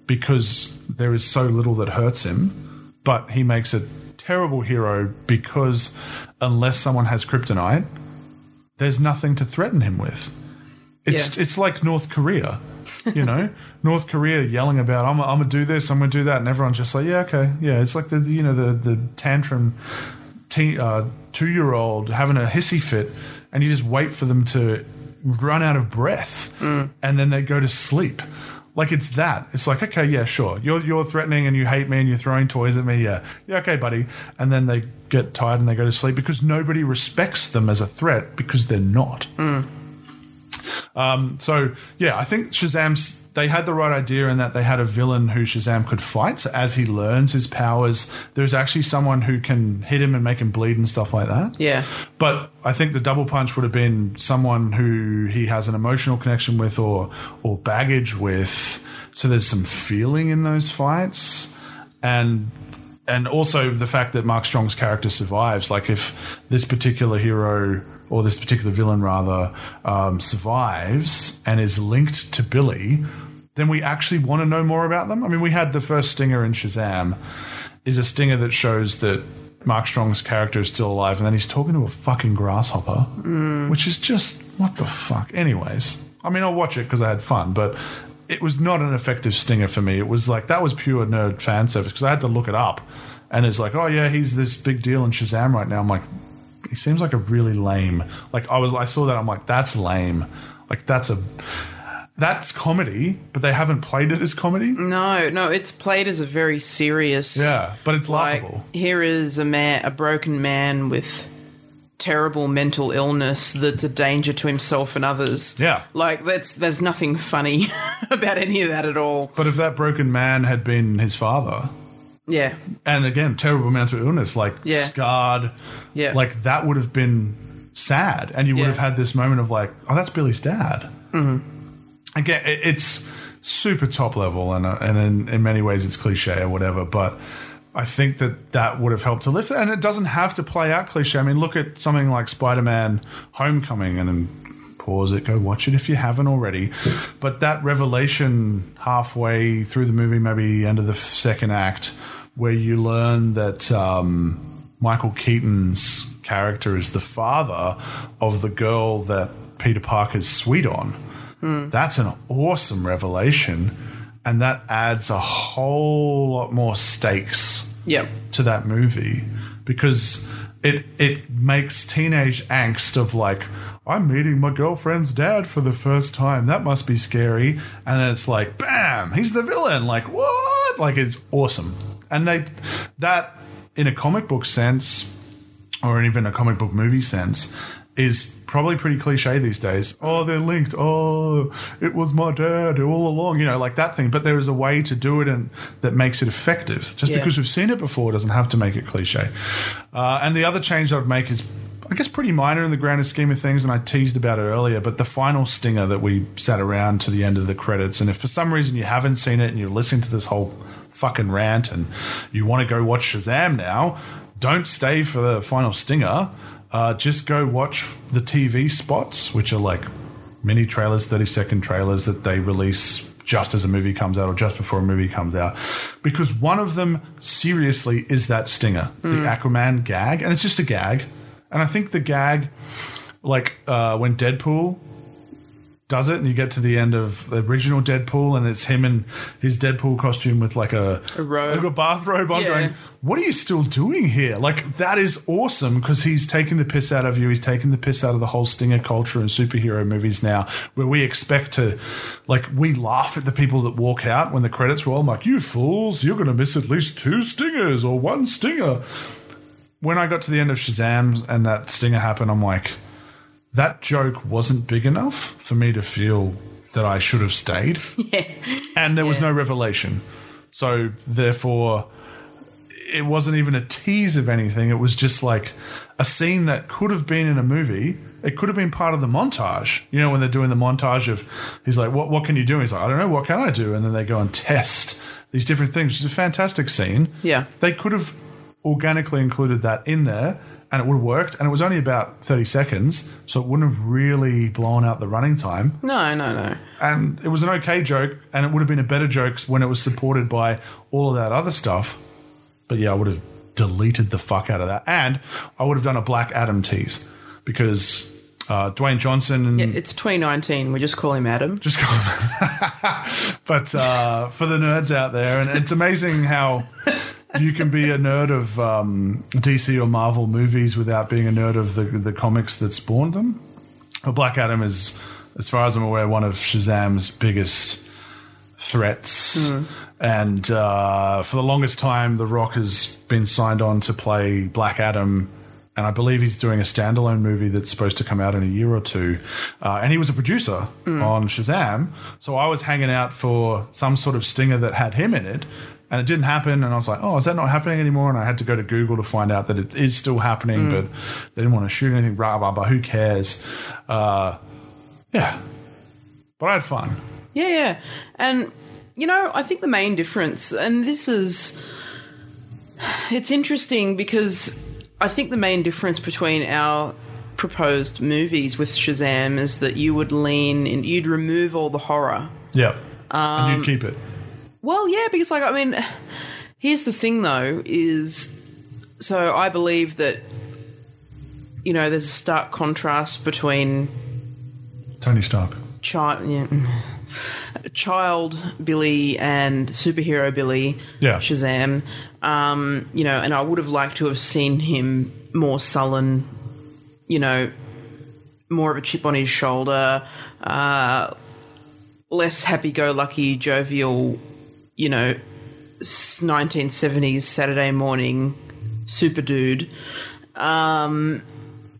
because there is so little that hurts him, but he makes a terrible hero because unless someone has kryptonite, there's nothing to threaten him with. It's Yeah. it's like North Korea, you know, North Korea yelling about I'm I'm gonna do this, I'm gonna do that, and everyone's just like, yeah, okay, yeah. It's like the you know the the tantrum teen, uh, two year old having a hissy fit, and you just wait for them to run out of breath, and then they go to sleep. Like it's that. It's like okay, yeah, sure. You're you're threatening and you hate me and you're throwing toys at me. Yeah, yeah, okay, buddy. And then they get tired and they go to sleep because nobody respects them as a threat because they're not. Um, so yeah, I think Shazam's they had the right idea in that they had a villain who Shazam could fight. So as he learns his powers, there's actually someone who can hit him and make him bleed and stuff like that. Yeah. But I think the double punch would have been someone who he has an emotional connection with or or baggage with. So there's some feeling in those fights. And and also the fact that Mark Strong's character survives. Like if this particular hero or this particular villain rather um, survives and is linked to Billy, then we actually want to know more about them. I mean, we had the first stinger in Shazam is a stinger that shows that Mark Strong's character is still alive, and then he's talking to a fucking grasshopper, mm. which is just what the fuck. Anyways, I mean, I'll watch it because I had fun, but it was not an effective stinger for me. It was like that was pure nerd fan service because I had to look it up, and it's like, oh yeah, he's this big deal in Shazam right now. I'm like, he seems like a really lame. Like I was, I saw that. I'm like, that's lame. Like that's a that's comedy, but they haven't played it as comedy. No, no, it's played as a very serious. Yeah, but it's Like laughable. here is a man, a broken man with terrible mental illness that's a danger to himself and others. Yeah. Like that's there's nothing funny about any of that at all. But if that broken man had been his father, Yeah. and again, terrible mental illness, like Yeah. scarred, Yeah. like that would have been sad, and you would Yeah. have had this moment of like, oh, that's Billy's dad. Mm-hmm. Again, it's super top level, and uh, and in, in many ways it's cliche or whatever, but. I think that that would have helped to lift it, and it doesn't have to play out cliche. I mean, look at something like Spider-Man: Homecoming, and pause it, go watch it if you haven't already. But that revelation halfway through the movie, maybe end of the second act, where you learn that um, Michael Keaton's character is the father of the girl that Peter Parker's sweet on. That's an awesome revelation, and that adds a whole lot more stakes Yep. to that movie because it it makes teenage angst of like I'm meeting my girlfriend's dad for the first time. That must be scary. And then it's like, bam, he's the villain. Like what? Like it's awesome. And they that in a comic book sense, or even a comic book movie sense, is probably pretty cliche these days. Oh, they're linked. Oh, it was my dad all along. You know, like that thing. But there is a way to do it and that makes it effective. Just Yeah. because we've seen it before doesn't have to make it cliche. Uh, and the other change I'd make is. I guess pretty minor in the grander scheme of things, and I teased about it earlier. But the final stinger that we sat around to the end of the credits, and if for some reason you haven't seen it and you're listening to this whole fucking rant and you want to go watch Shazam now, don't stay for the final stinger. Uh, just go watch the TV spots, which are like mini trailers, 30 second trailers that they release just as a movie comes out or just before a movie comes out. Because one of them, seriously, is that stinger, the Aquaman gag. And it's just a gag. And I think the gag, like uh, when Deadpool does it and you get to the end of the original Deadpool and it's him in his Deadpool costume with like a, A robe. like a bathrobe on Yeah. going, what are you still doing here? Like that is awesome because he's taking the piss out of you. He's taking the piss out of the whole stinger culture and superhero movies now where we expect to like we laugh at the people that walk out when the credits roll. I'm like, you fools, you're gonna miss at least two stingers or one stinger. When I got to the end of Shazam and that stinger happened, I'm like, that joke wasn't big enough for me to feel that I should have stayed. Yeah. And there was Yeah. no revelation. So, therefore, it wasn't even a tease of anything. It was just like a scene that could have been in a movie. It could have been part of the montage. You know, when they're doing the montage of, he's like, what, what can you do? He's like, I don't know, what can I do? And then they go and test these different things, It's a fantastic scene. Yeah. They could have organically included that in there and it would have worked. And it was only about 30 seconds, so it wouldn't have really blown out the running time. No, no, no. And it was an okay joke, and it would have been a better joke when it was supported by all of that other stuff. But yeah, I would have deleted the fuck out of that. And I would have done a Black Adam tease because uh, Dwayne Johnson. Yeah, it's 2019. We just call him Adam. Just call go. but uh, for the nerds out there, and it's amazing how you can be a nerd of um, DC or Marvel movies without being a nerd of the the comics that spawned them. But Black Adam is, as far as I'm aware, one of Shazam's biggest threats. And uh, for the longest time, The Rock has been signed on to play Black Adam. And I believe he's doing a standalone movie that's supposed to come out in a year or two. Uh, and he was a producer on Shazam. So I was hanging out for some sort of stinger that had him in it. And it didn't happen. And I was like, oh, is that not happening anymore? And I had to go to Google to find out that it is still happening, but they didn't want to shoot anything, blah, blah, blah. Who cares? Uh, yeah. But I had fun. Yeah, yeah. And, you know, I think the main difference, and this is. It's interesting because I think the main difference between our proposed movies with Shazam is that you would lean in, you'd remove all the horror. Yeah. and you keep it. Well, yeah, because, like, I mean, here's the thing, though, is. So I believe that, you know, there's a stark contrast between Tony Stark. child, yeah, child Billy and superhero Billy, Yeah. Shazam. Um, you know, and I would have liked to have seen him more sullen. You know, more of a chip on his shoulder, uh, less happy-go-lucky, jovial. You know, 1970s Saturday morning super dude um,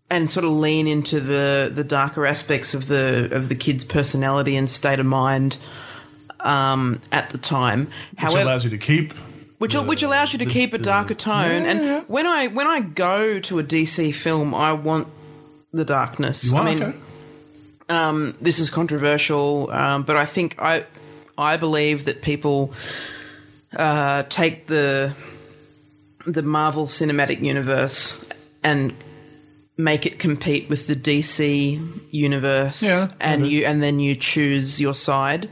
and sort of lean into the the darker aspects of the of the kid's personality and state of mind um, at the time. Which However, allows you to keep. which which allows you to keep a darker tone. Yeah, and when I when I go to a DC film, I want the darkness. Want, I mean, okay. um, this is controversial, um, but I think I I believe that people uh, take the the Marvel Cinematic Universe and make it compete with the DC universe, Yeah, and you and then you choose your side.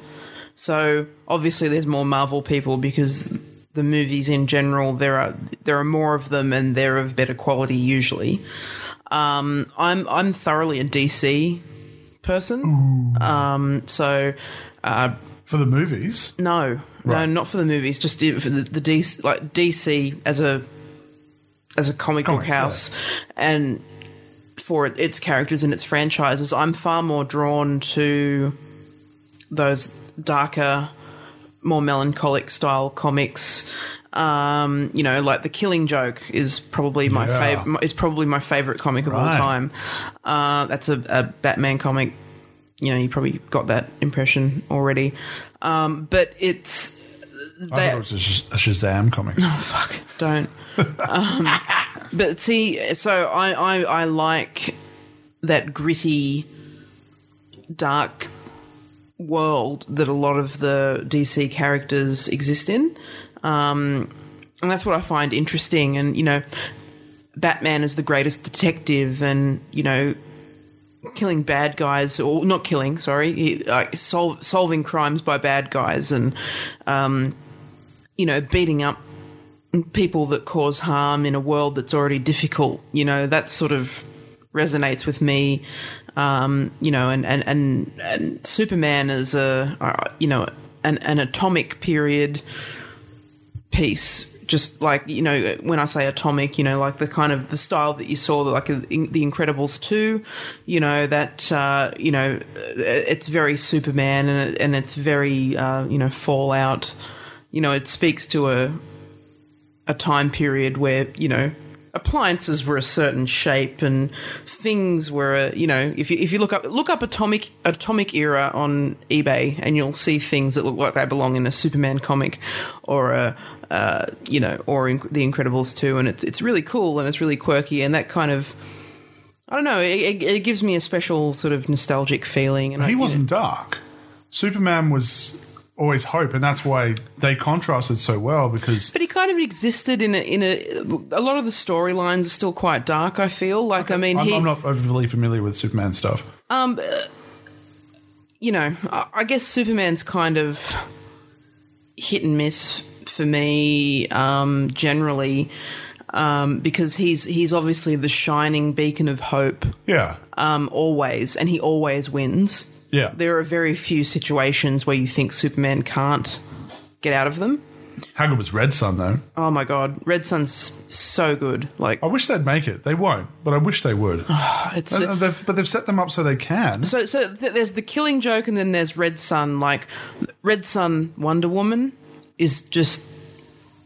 So obviously, there's more Marvel people because the movies in general there are there are more of them and they're of better quality usually. Um, I'm I'm thoroughly a DC person. Um, so uh, For the movies. no, Right. no, not for the movies. Just for the, the DC, like DC as a as a comic book Comics, yeah. house, and for its characters and its franchises, I'm far more drawn to those darker, more melancholic style comics. Um, you know, like the Killing Joke is probably my Yeah. favorite. Is probably my favorite comic of all time. Uh, that's a, a Batman comic. You know, you probably got that impression already. Um, but it's I they- thought it was a, Sh- a Shazam comic. No, fuck, don't. um, but see, so I, I I like that gritty, dark world that a lot of the DC characters exist in, um, and that's what I find interesting. And you know, Batman is the greatest detective, and you know. Killing bad guys, or not killing, sorry, like sol- solving crimes by bad guys, and um, you know, beating up people that cause harm in a world that's already difficult. You know, that sort of resonates with me. Um, you know, and and and, and Superman is a uh, you know an, an atomic period piece. Just like you know, when I say atomic, you know, like the kind of the style that you saw, like The Incredibles two, you know that uh, you know it's very Superman and it, and it's very uh, you know Fallout. You know, it speaks to a a time period where you know appliances were a certain shape and things were you know if you if you look up look up atomic atomic era on eBay and you'll see things that look like they belong in a Superman comic or a uh, you know or in the Incredibles 2 and it's it's really cool and it's really quirky and that kind of I don't know it, it, gives me a special sort of nostalgic feeling and I, He you know- wasn't dark. Superman was always hope, and that's why they contrasted so well because But he kind of existed in a in a a lot of the storylines are still quite dark. I feel like I mean I'm, he I'm not overly familiar with Superman stuff. Um, you know I, I guess Superman's kind of hit and miss for me um, generally um, because he's he's obviously the shining beacon of hope Yeah, um, always and he always wins. yeah. There are very few situations where you think Superman can't get out of them. How good was Red Son though? Oh my god, Red Son's so good. Like I wish they'd make it. They won't, but I wish they would. it's Uh, they've- but they've set them up so they can. So, so th- there's the Killing Joke, and then there's Red Son. Like Red Son, Wonder Woman is just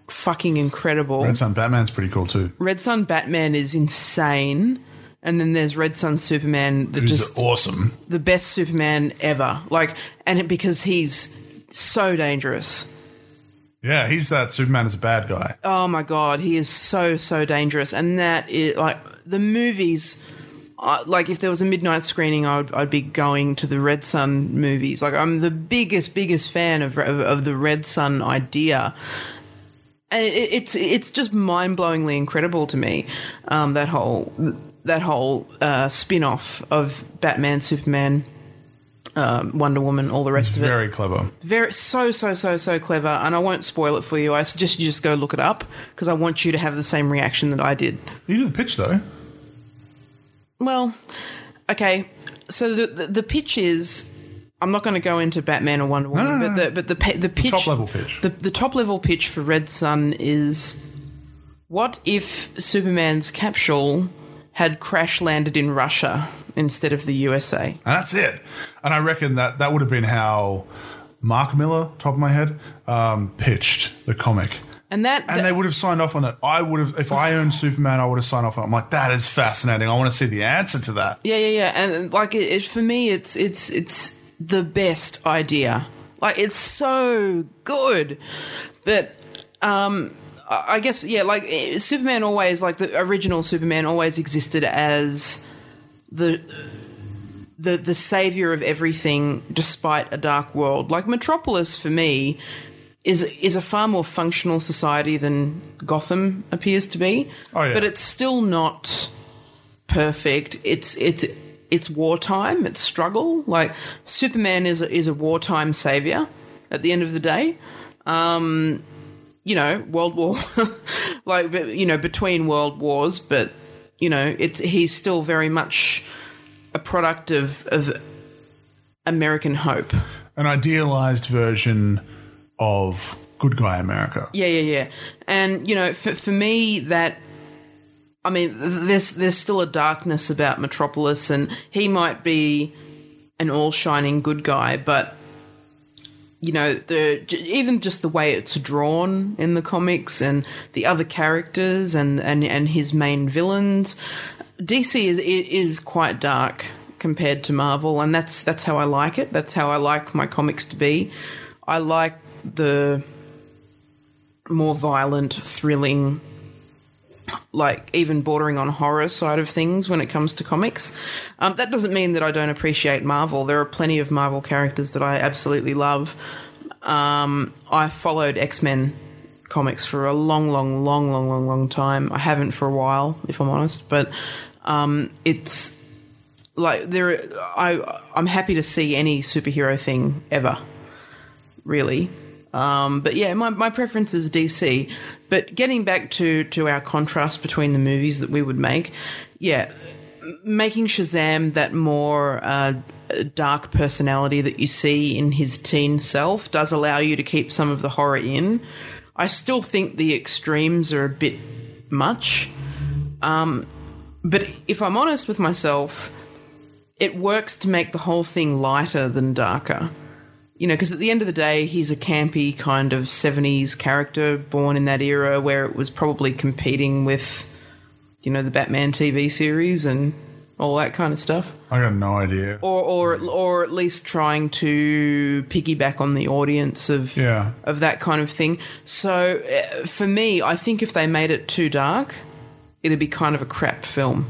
fucking incredible. Red Son Batman's pretty cool too. Red Son Batman is insane, and then there's Red Son Superman, that Who's just awesome. the best Superman ever. Like, and it, because he's so dangerous. Yeah, he's that Superman is a bad guy. Oh my god, he is so so dangerous, and that is like the movies. Uh, like if there was a midnight screening, I'd I'd be going to the Red Son movies. Like I'm the biggest biggest fan of of, of the Red Son idea. And it, it's it's just mind blowingly incredible to me. Um, that whole that whole uh, spin off of Batman, Superman, um, Wonder Woman, all the rest of it Very clever. very so so so so clever and i won't spoil it for you i suggest you just go look it up because i want you to have the same reaction that i did You did the pitch though. Well okay so the the, the pitch is i'm not going to go into batman or wonder woman no, but no. the but the pe- the pitch top level pitch. the, the top level pitch for red son is what if superman's capsule had crash landed in russia instead of the usa And that's it. And I reckon that that would have been how Mark Millar, top of my head, um, pitched the comic. And that, And they would have signed off on it. I would have, if I owned Superman, I would have signed off on it. I'm like, that is fascinating. I want to see the answer to that. Yeah, yeah, yeah. And like it, it for me, it's it's it's the best idea. Like it's so good, but um, I guess yeah, like eh, Superman always like the original Superman always existed as the the the savior of everything despite a dark world. Like Metropolis for me is is a far more functional society than Gotham appears to be. Oh, yeah. But it's still not perfect. It's it's it's wartime. It's struggle. Like Superman is a, is a wartime savior. At the end of the day, um, you know, World War, like you know, between world wars, but you know, it's he's still very much a product of of American hope. An idealized version of good guy America. Yeah, yeah, yeah. And you know, for for me, that I mean, there's there's still a darkness about Metropolis, and he might be an all shining good guy, but you know, the even just the way it's drawn in the comics and the other characters and and and his main villains, DC is is quite dark compared to Marvel, and that's that's how I like it. That's how I like my comics to be. I like the more violent, thrilling, like even bordering on horror side of things when it comes to comics. Um, that doesn't mean that I don't appreciate Marvel. There are plenty of Marvel characters that I absolutely love. Um, I followed X Men comics for a long, long, long, long, long, long time. I haven't for a while, if I'm honest, but um, it's like there. I I'm happy to see any superhero thing ever, really. Um, but yeah, my, my preference is DC. But getting back to, to our contrast between the movies that we would make, yeah, making Shazam that more uh, dark personality that you see in his teen self does allow you to keep some of the horror in. I still think the extremes are a bit much. Um, but if I'm honest with myself, it works to make the whole thing lighter than darker you know, because at the end of the day, he's a campy kind of 70s character born in that era where it was probably competing with, you know, the Batman TV series and all that kind of stuff. I got no idea. Or, or, or at least trying to piggyback on the audience of Yeah. of that kind of thing. So uh, for me, I think if they made it too dark, it'd be kind of a crap film.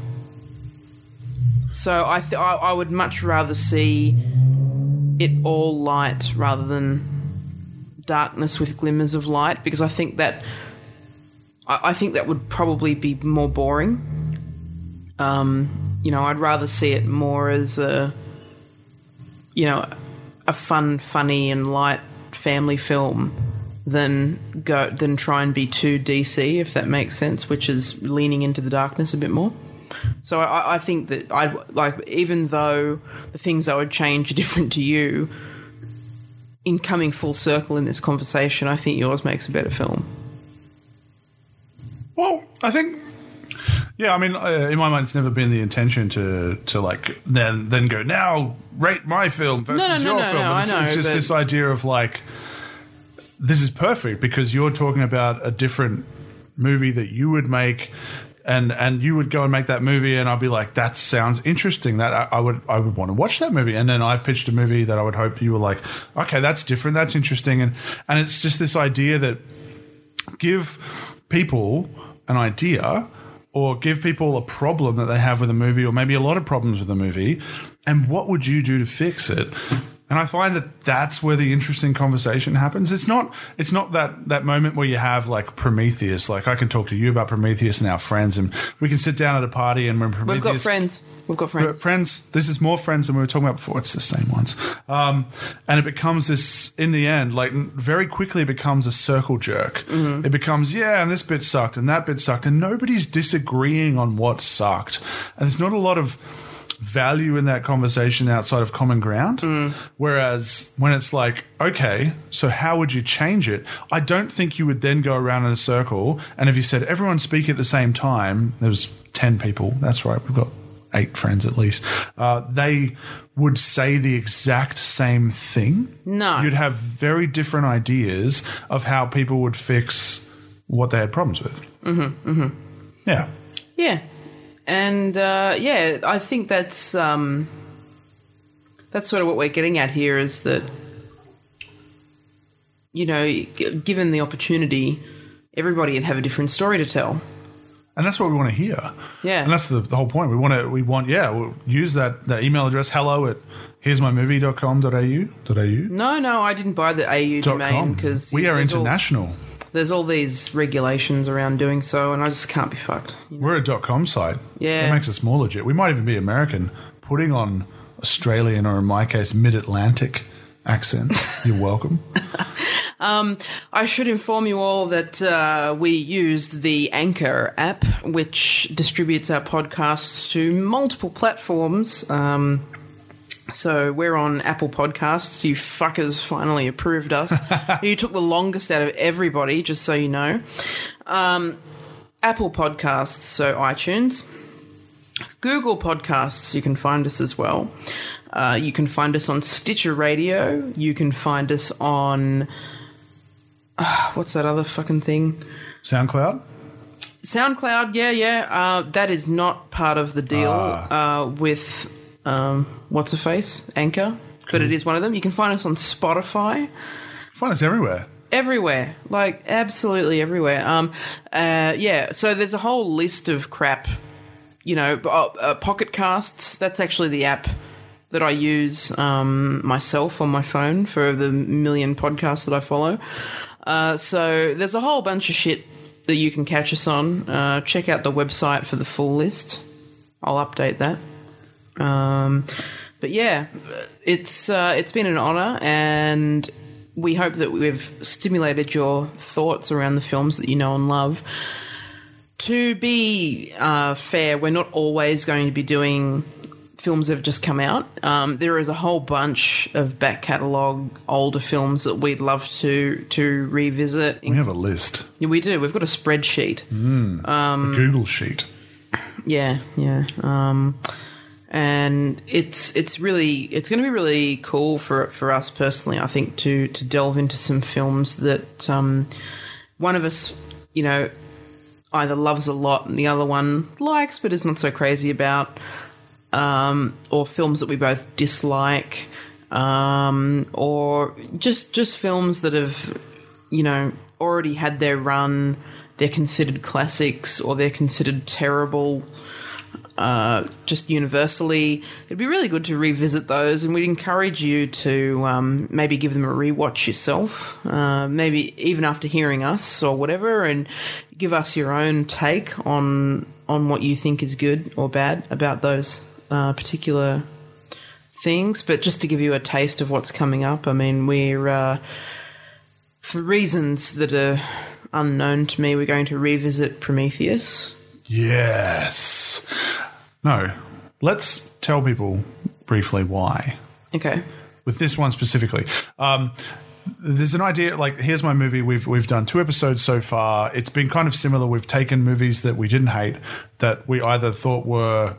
So I, th- I I would much rather see it all light rather than darkness with glimmers of light because I think that I, I think that would probably be more boring. Um, you know, I'd rather see it more as a you know a fun, funny, and light family film than go than try and be too DC, if that makes sense, which is leaning into the darkness a bit more. So I, I think that I like, even though the things I would change are different to you, in coming full circle in this conversation, I think yours makes a better film. Well, I think. Yeah, I mean, uh, in my mind, it's never been the intention to to like then then go now rate my film versus no, no, your no, film. no, it's, I it's just but- this idea of like this is perfect because you're talking about a different movie that you would make. And, and you would go and make that movie, and I'd be like, "That sounds interesting. That I, I would I would want to watch that movie." And then I pitched a movie that I would hope you were like, "Okay, that's different. That's interesting." And and it's just this idea that give people an idea or give people a problem that they have with a movie or maybe a lot of problems with a movie and what would you do to fix it and i find that that's where the interesting conversation happens it's not it's not that that moment where you have like prometheus like i can talk to you about prometheus and our friends and we can sit down at a party and when prometheus We've got friends. We've got friends. friends, this is more friends than we were talking about before. It's the same ones. Um, and it becomes this, in the end, like very quickly it becomes a circle jerk. Mm-hmm. It becomes, yeah, and this bit sucked and that bit sucked. And nobody's disagreeing on what sucked. And there's not a lot of value in that conversation outside of common ground. Mm. Whereas when it's like, okay, so how would you change it? I don't think you would then go around in a circle. And if you said everyone speak at the same time, there was 10 people. That's right. We've got eight friends at least. Uh, they would say the exact same thing. No. You'd have very different ideas of how people would fix what they had problems with. Mm-hmm. Mm-hmm. Yeah. Yeah, and uh, yeah, I think that's um, that's sort of what we're getting at here is that you know, g- given the opportunity, everybody would have a different story to tell. And that's what we want to hear. Yeah. And that's the, the whole point. We want to, we want, yeah, we'll use that, that email address, hello at here's my movie.com.au. .au. No, no, I didn't buy the AU domain because we are there's all- international. There's all these regulations around doing so, and I just can't be fucked. We're a dot com site. Yeah. It makes us more legit. We might even be American, putting on Australian or in my case, mid Atlantic accent. You're welcome. I should inform you all that uh, we used the Anchor app, which distributes our podcasts to multiple platforms. Um, so we're on Apple Podcasts. You fuckers finally approved us. you took the longest out of everybody, just so you know. Um, Apple Podcasts, so iTunes. Google Podcasts, you can find us as well. Uh, you can find us on Stitcher Radio. You can find us on. Uh, what's that other fucking thing? SoundCloud. SoundCloud, yeah, yeah. Uh, that is not part of the deal Ah. uh, with um, what's a face Anchor, but it is one of them. You can find us on Spotify, Find us everywhere. everywhere, like absolutely everywhere. Um, uh, yeah. So there's a whole list of crap. You know, uh, uh, Pocket Casts. That's actually the app that I use um, myself on my phone for the million podcasts that I follow. Uh, so there's a whole bunch of shit that you can catch us on. Uh, check out the website for the full list. I'll update that. Um, but yeah, it's uh, it's been an honor, and we hope that we've stimulated your thoughts around the films that you know and love. To be uh, fair, we're not always going to be doing films that have just come out. Um, there is a whole bunch of back catalogue older films that we'd love to to revisit. We have a list, Yeah, we do. We've got a spreadsheet. a Google sheet. Yeah, yeah. Um, and it's it's really it's going to be really cool for for us personally. I think to to delve into some films that um, one of us, you know, either loves a lot and the other one likes but is not so crazy about, um, or films that we both dislike, um, or just just films that have, you know, already had their run. They're considered classics, or they're considered terrible. Uh, just universally, it'd be really good to revisit those, and we'd encourage you to um, maybe give them a rewatch yourself, uh, maybe even after hearing us or whatever, and give us your own take on on what you think is good or bad about those uh, particular things. But just to give you a taste of what's coming up, I mean, we're uh, for reasons that are unknown to me, we're going to revisit Prometheus. Yes. No. Let's tell people briefly why. Okay. With this one specifically. Um, there's an idea like here's my movie we've we've done two episodes so far it's been kind of similar we've taken movies that we didn't hate that we either thought were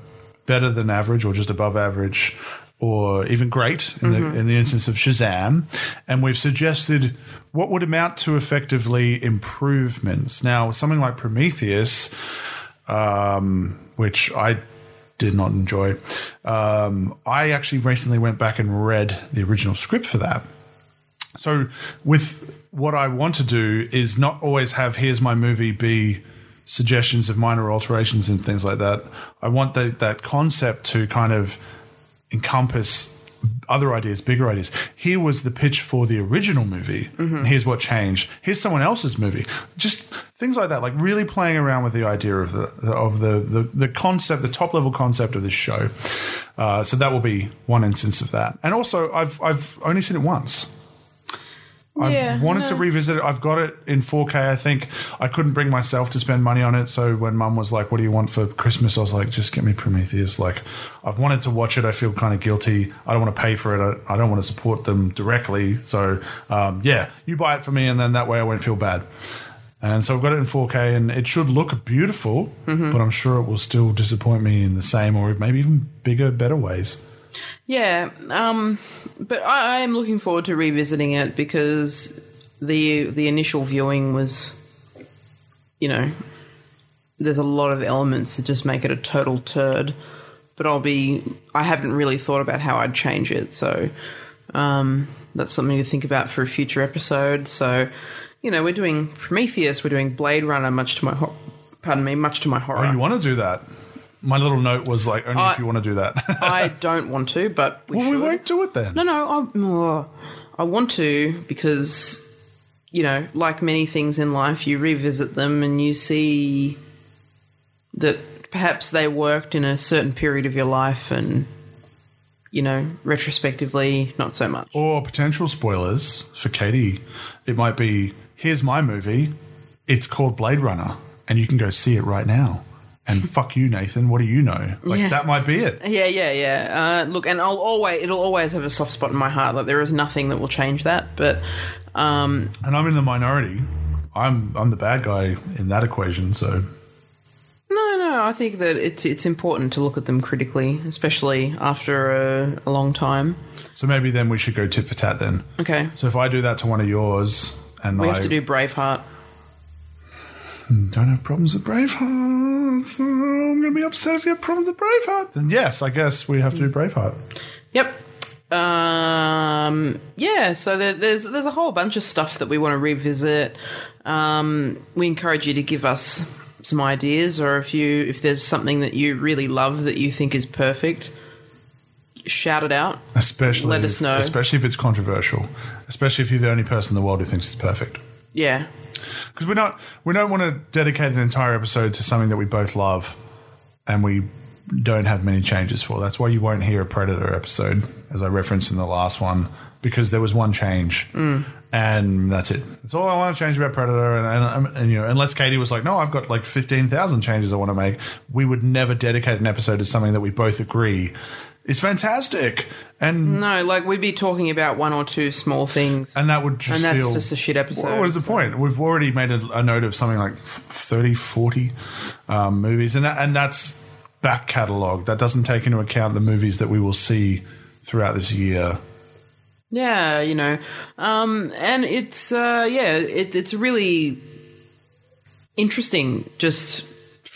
better than average or just above average or even great in, the, in the instance of Shazam and we've suggested what would amount to effectively improvements now something like Prometheus um, which I did not enjoy. Um, I actually recently went back and read the original script for that. So, with what I want to do is not always have here's my movie be suggestions of minor alterations and things like that. I want that that concept to kind of encompass other ideas, bigger ideas. Here was the pitch for the original movie. And here's what changed. Here's someone else's movie. Just things like that. Like really playing around with the idea of the of the the, the concept, the top level concept of this show. Uh, so that will be one instance of that. And also, I've I've only seen it once. I Yeah, wanted to revisit it. I've got it in 4K. I think I couldn't bring myself to spend money on it. So when Mum was like, "What do you want for Christmas?" I was like, "Just get me Prometheus." Like, I've wanted to watch it. I feel kind of guilty. I don't want to pay for it. I, I don't want to support them directly. So um, yeah, you buy it for me, and then that way I won't feel bad. And so I've got it in 4K, and it should look beautiful, Mm-hmm. but I'm sure it will still disappoint me in the same or maybe even bigger, better ways. Yeah, um, but I, I am looking forward to revisiting it because the the initial viewing was, you know, there's a lot of elements that just make it a total turd. But I'll be, I haven't really thought about how I'd change it, so um, that's something to think about for a future episode. So, you know, we're doing Prometheus, we're doing Blade Runner, much to my, ho- pardon me, much to my horror. Oh, you want to do that? My little note was like, only I- if you want to do that. I don't want to, but we well, should. we won't do it then. No, no, I, oh, I want to because, you know, like many things in life, you revisit them and you see that perhaps they worked in a certain period of your life and, you know, retrospectively, not so much. Or potential spoilers for Katie. It might be here's my movie. It's called Blade Runner, and you can go see it right now. And fuck you, Nathan. What do you know? Like Yeah. that might be it. Yeah, yeah, yeah. Uh, look, and I'll always it'll always have a soft spot in my heart. Like there is nothing that will change that. But um, And I'm in the minority. I'm I'm the bad guy in that equation. So no, no. I think that it's it's important to look at them critically, especially after a, a long time. So maybe then we should go tit for tat then. Okay, So if I do that to one of yours and we I have to do Braveheart. don't have problems with Braveheart, so I'm going to be upset if you have problems with Braveheart. Then yes, I guess we have to do Braveheart. Yep. Um, yeah, so there, there's there's a whole bunch of stuff that we want to revisit. Um, we encourage you to give us some ideas, or if you if there's something that you really love that you think is perfect, shout it out. Especially Let if, us know. Especially if it's controversial. Especially if you're the only person in the world who thinks it's perfect. Yeah, Because we're not, we don't want to dedicate an entire episode to something that we both love, and we don't have many changes for. That's why you won't hear a Predator episode, as I referenced in the last one, because there was one change, mm. and that's it. That's all I want to change about Predator. And, and, and you know, unless Katie was like, "No, I've got like fifteen thousand changes I want to make," we would never dedicate an episode to something that we both agree is fantastic, and no, like we'd be talking about one or two small things, and that would just and that's feel just a shit episode. what is the so- point? We've already made a, a note of something like 30, 40 um, movies, and that, and that's back catalogue. That doesn't take into account the movies that we will see throughout this year. Yeah, you know, um, and it's uh, yeah, it, it's really interesting just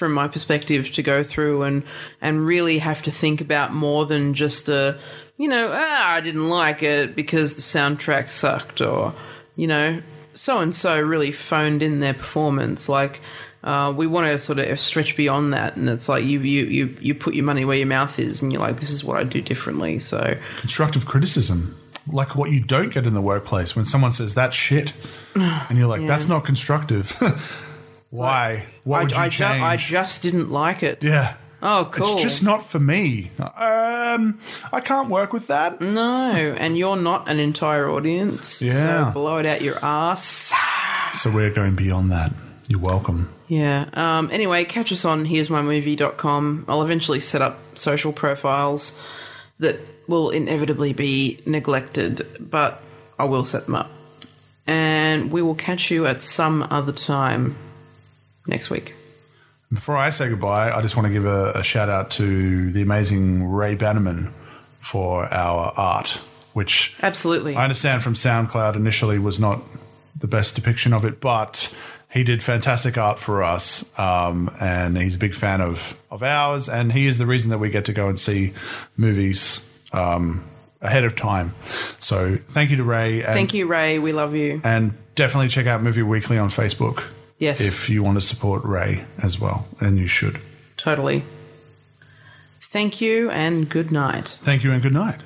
from my perspective to go through and and really have to think about more than just a you know ah I didn't like it because the soundtrack sucked or you know so and so really phoned in their performance like. Uh, we want to sort of stretch beyond that, and it's like you, you you you put your money where your mouth is, and you're like, this is what I do differently. So, Constructive criticism, like what you don't get in the workplace when someone says that's shit, and you're like, that's not constructive. Why? What I, would you I, ju- change? I just didn't like it. yeah. Oh, cool. It's just not for me. Um, I can't work with that. no, and you're not an entire audience. Yeah. So blow it out your ass. So we're going beyond that. You're welcome. Yeah. Um, anyway, catch us on here'smymovie.com. I'll eventually set up social profiles that will inevitably be neglected, but I will set them up. And we will catch you at some other time next week. Before I say goodbye, I just want to give a, a shout out to the amazing Ray Bannerman for our art, which Absolutely. I understand from SoundCloud initially was not the best depiction of it, but he did fantastic art for us, um, and he's a big fan of of ours, and he is the reason that we get to go and see movies um, ahead of time. So thank you to Ray. And, Thank you, Ray. We love you. and definitely check out Movie Weekly on Facebook Yes. if you want to support Ray as well, and you should. Totally. Thank you and good night. Thank you and good night.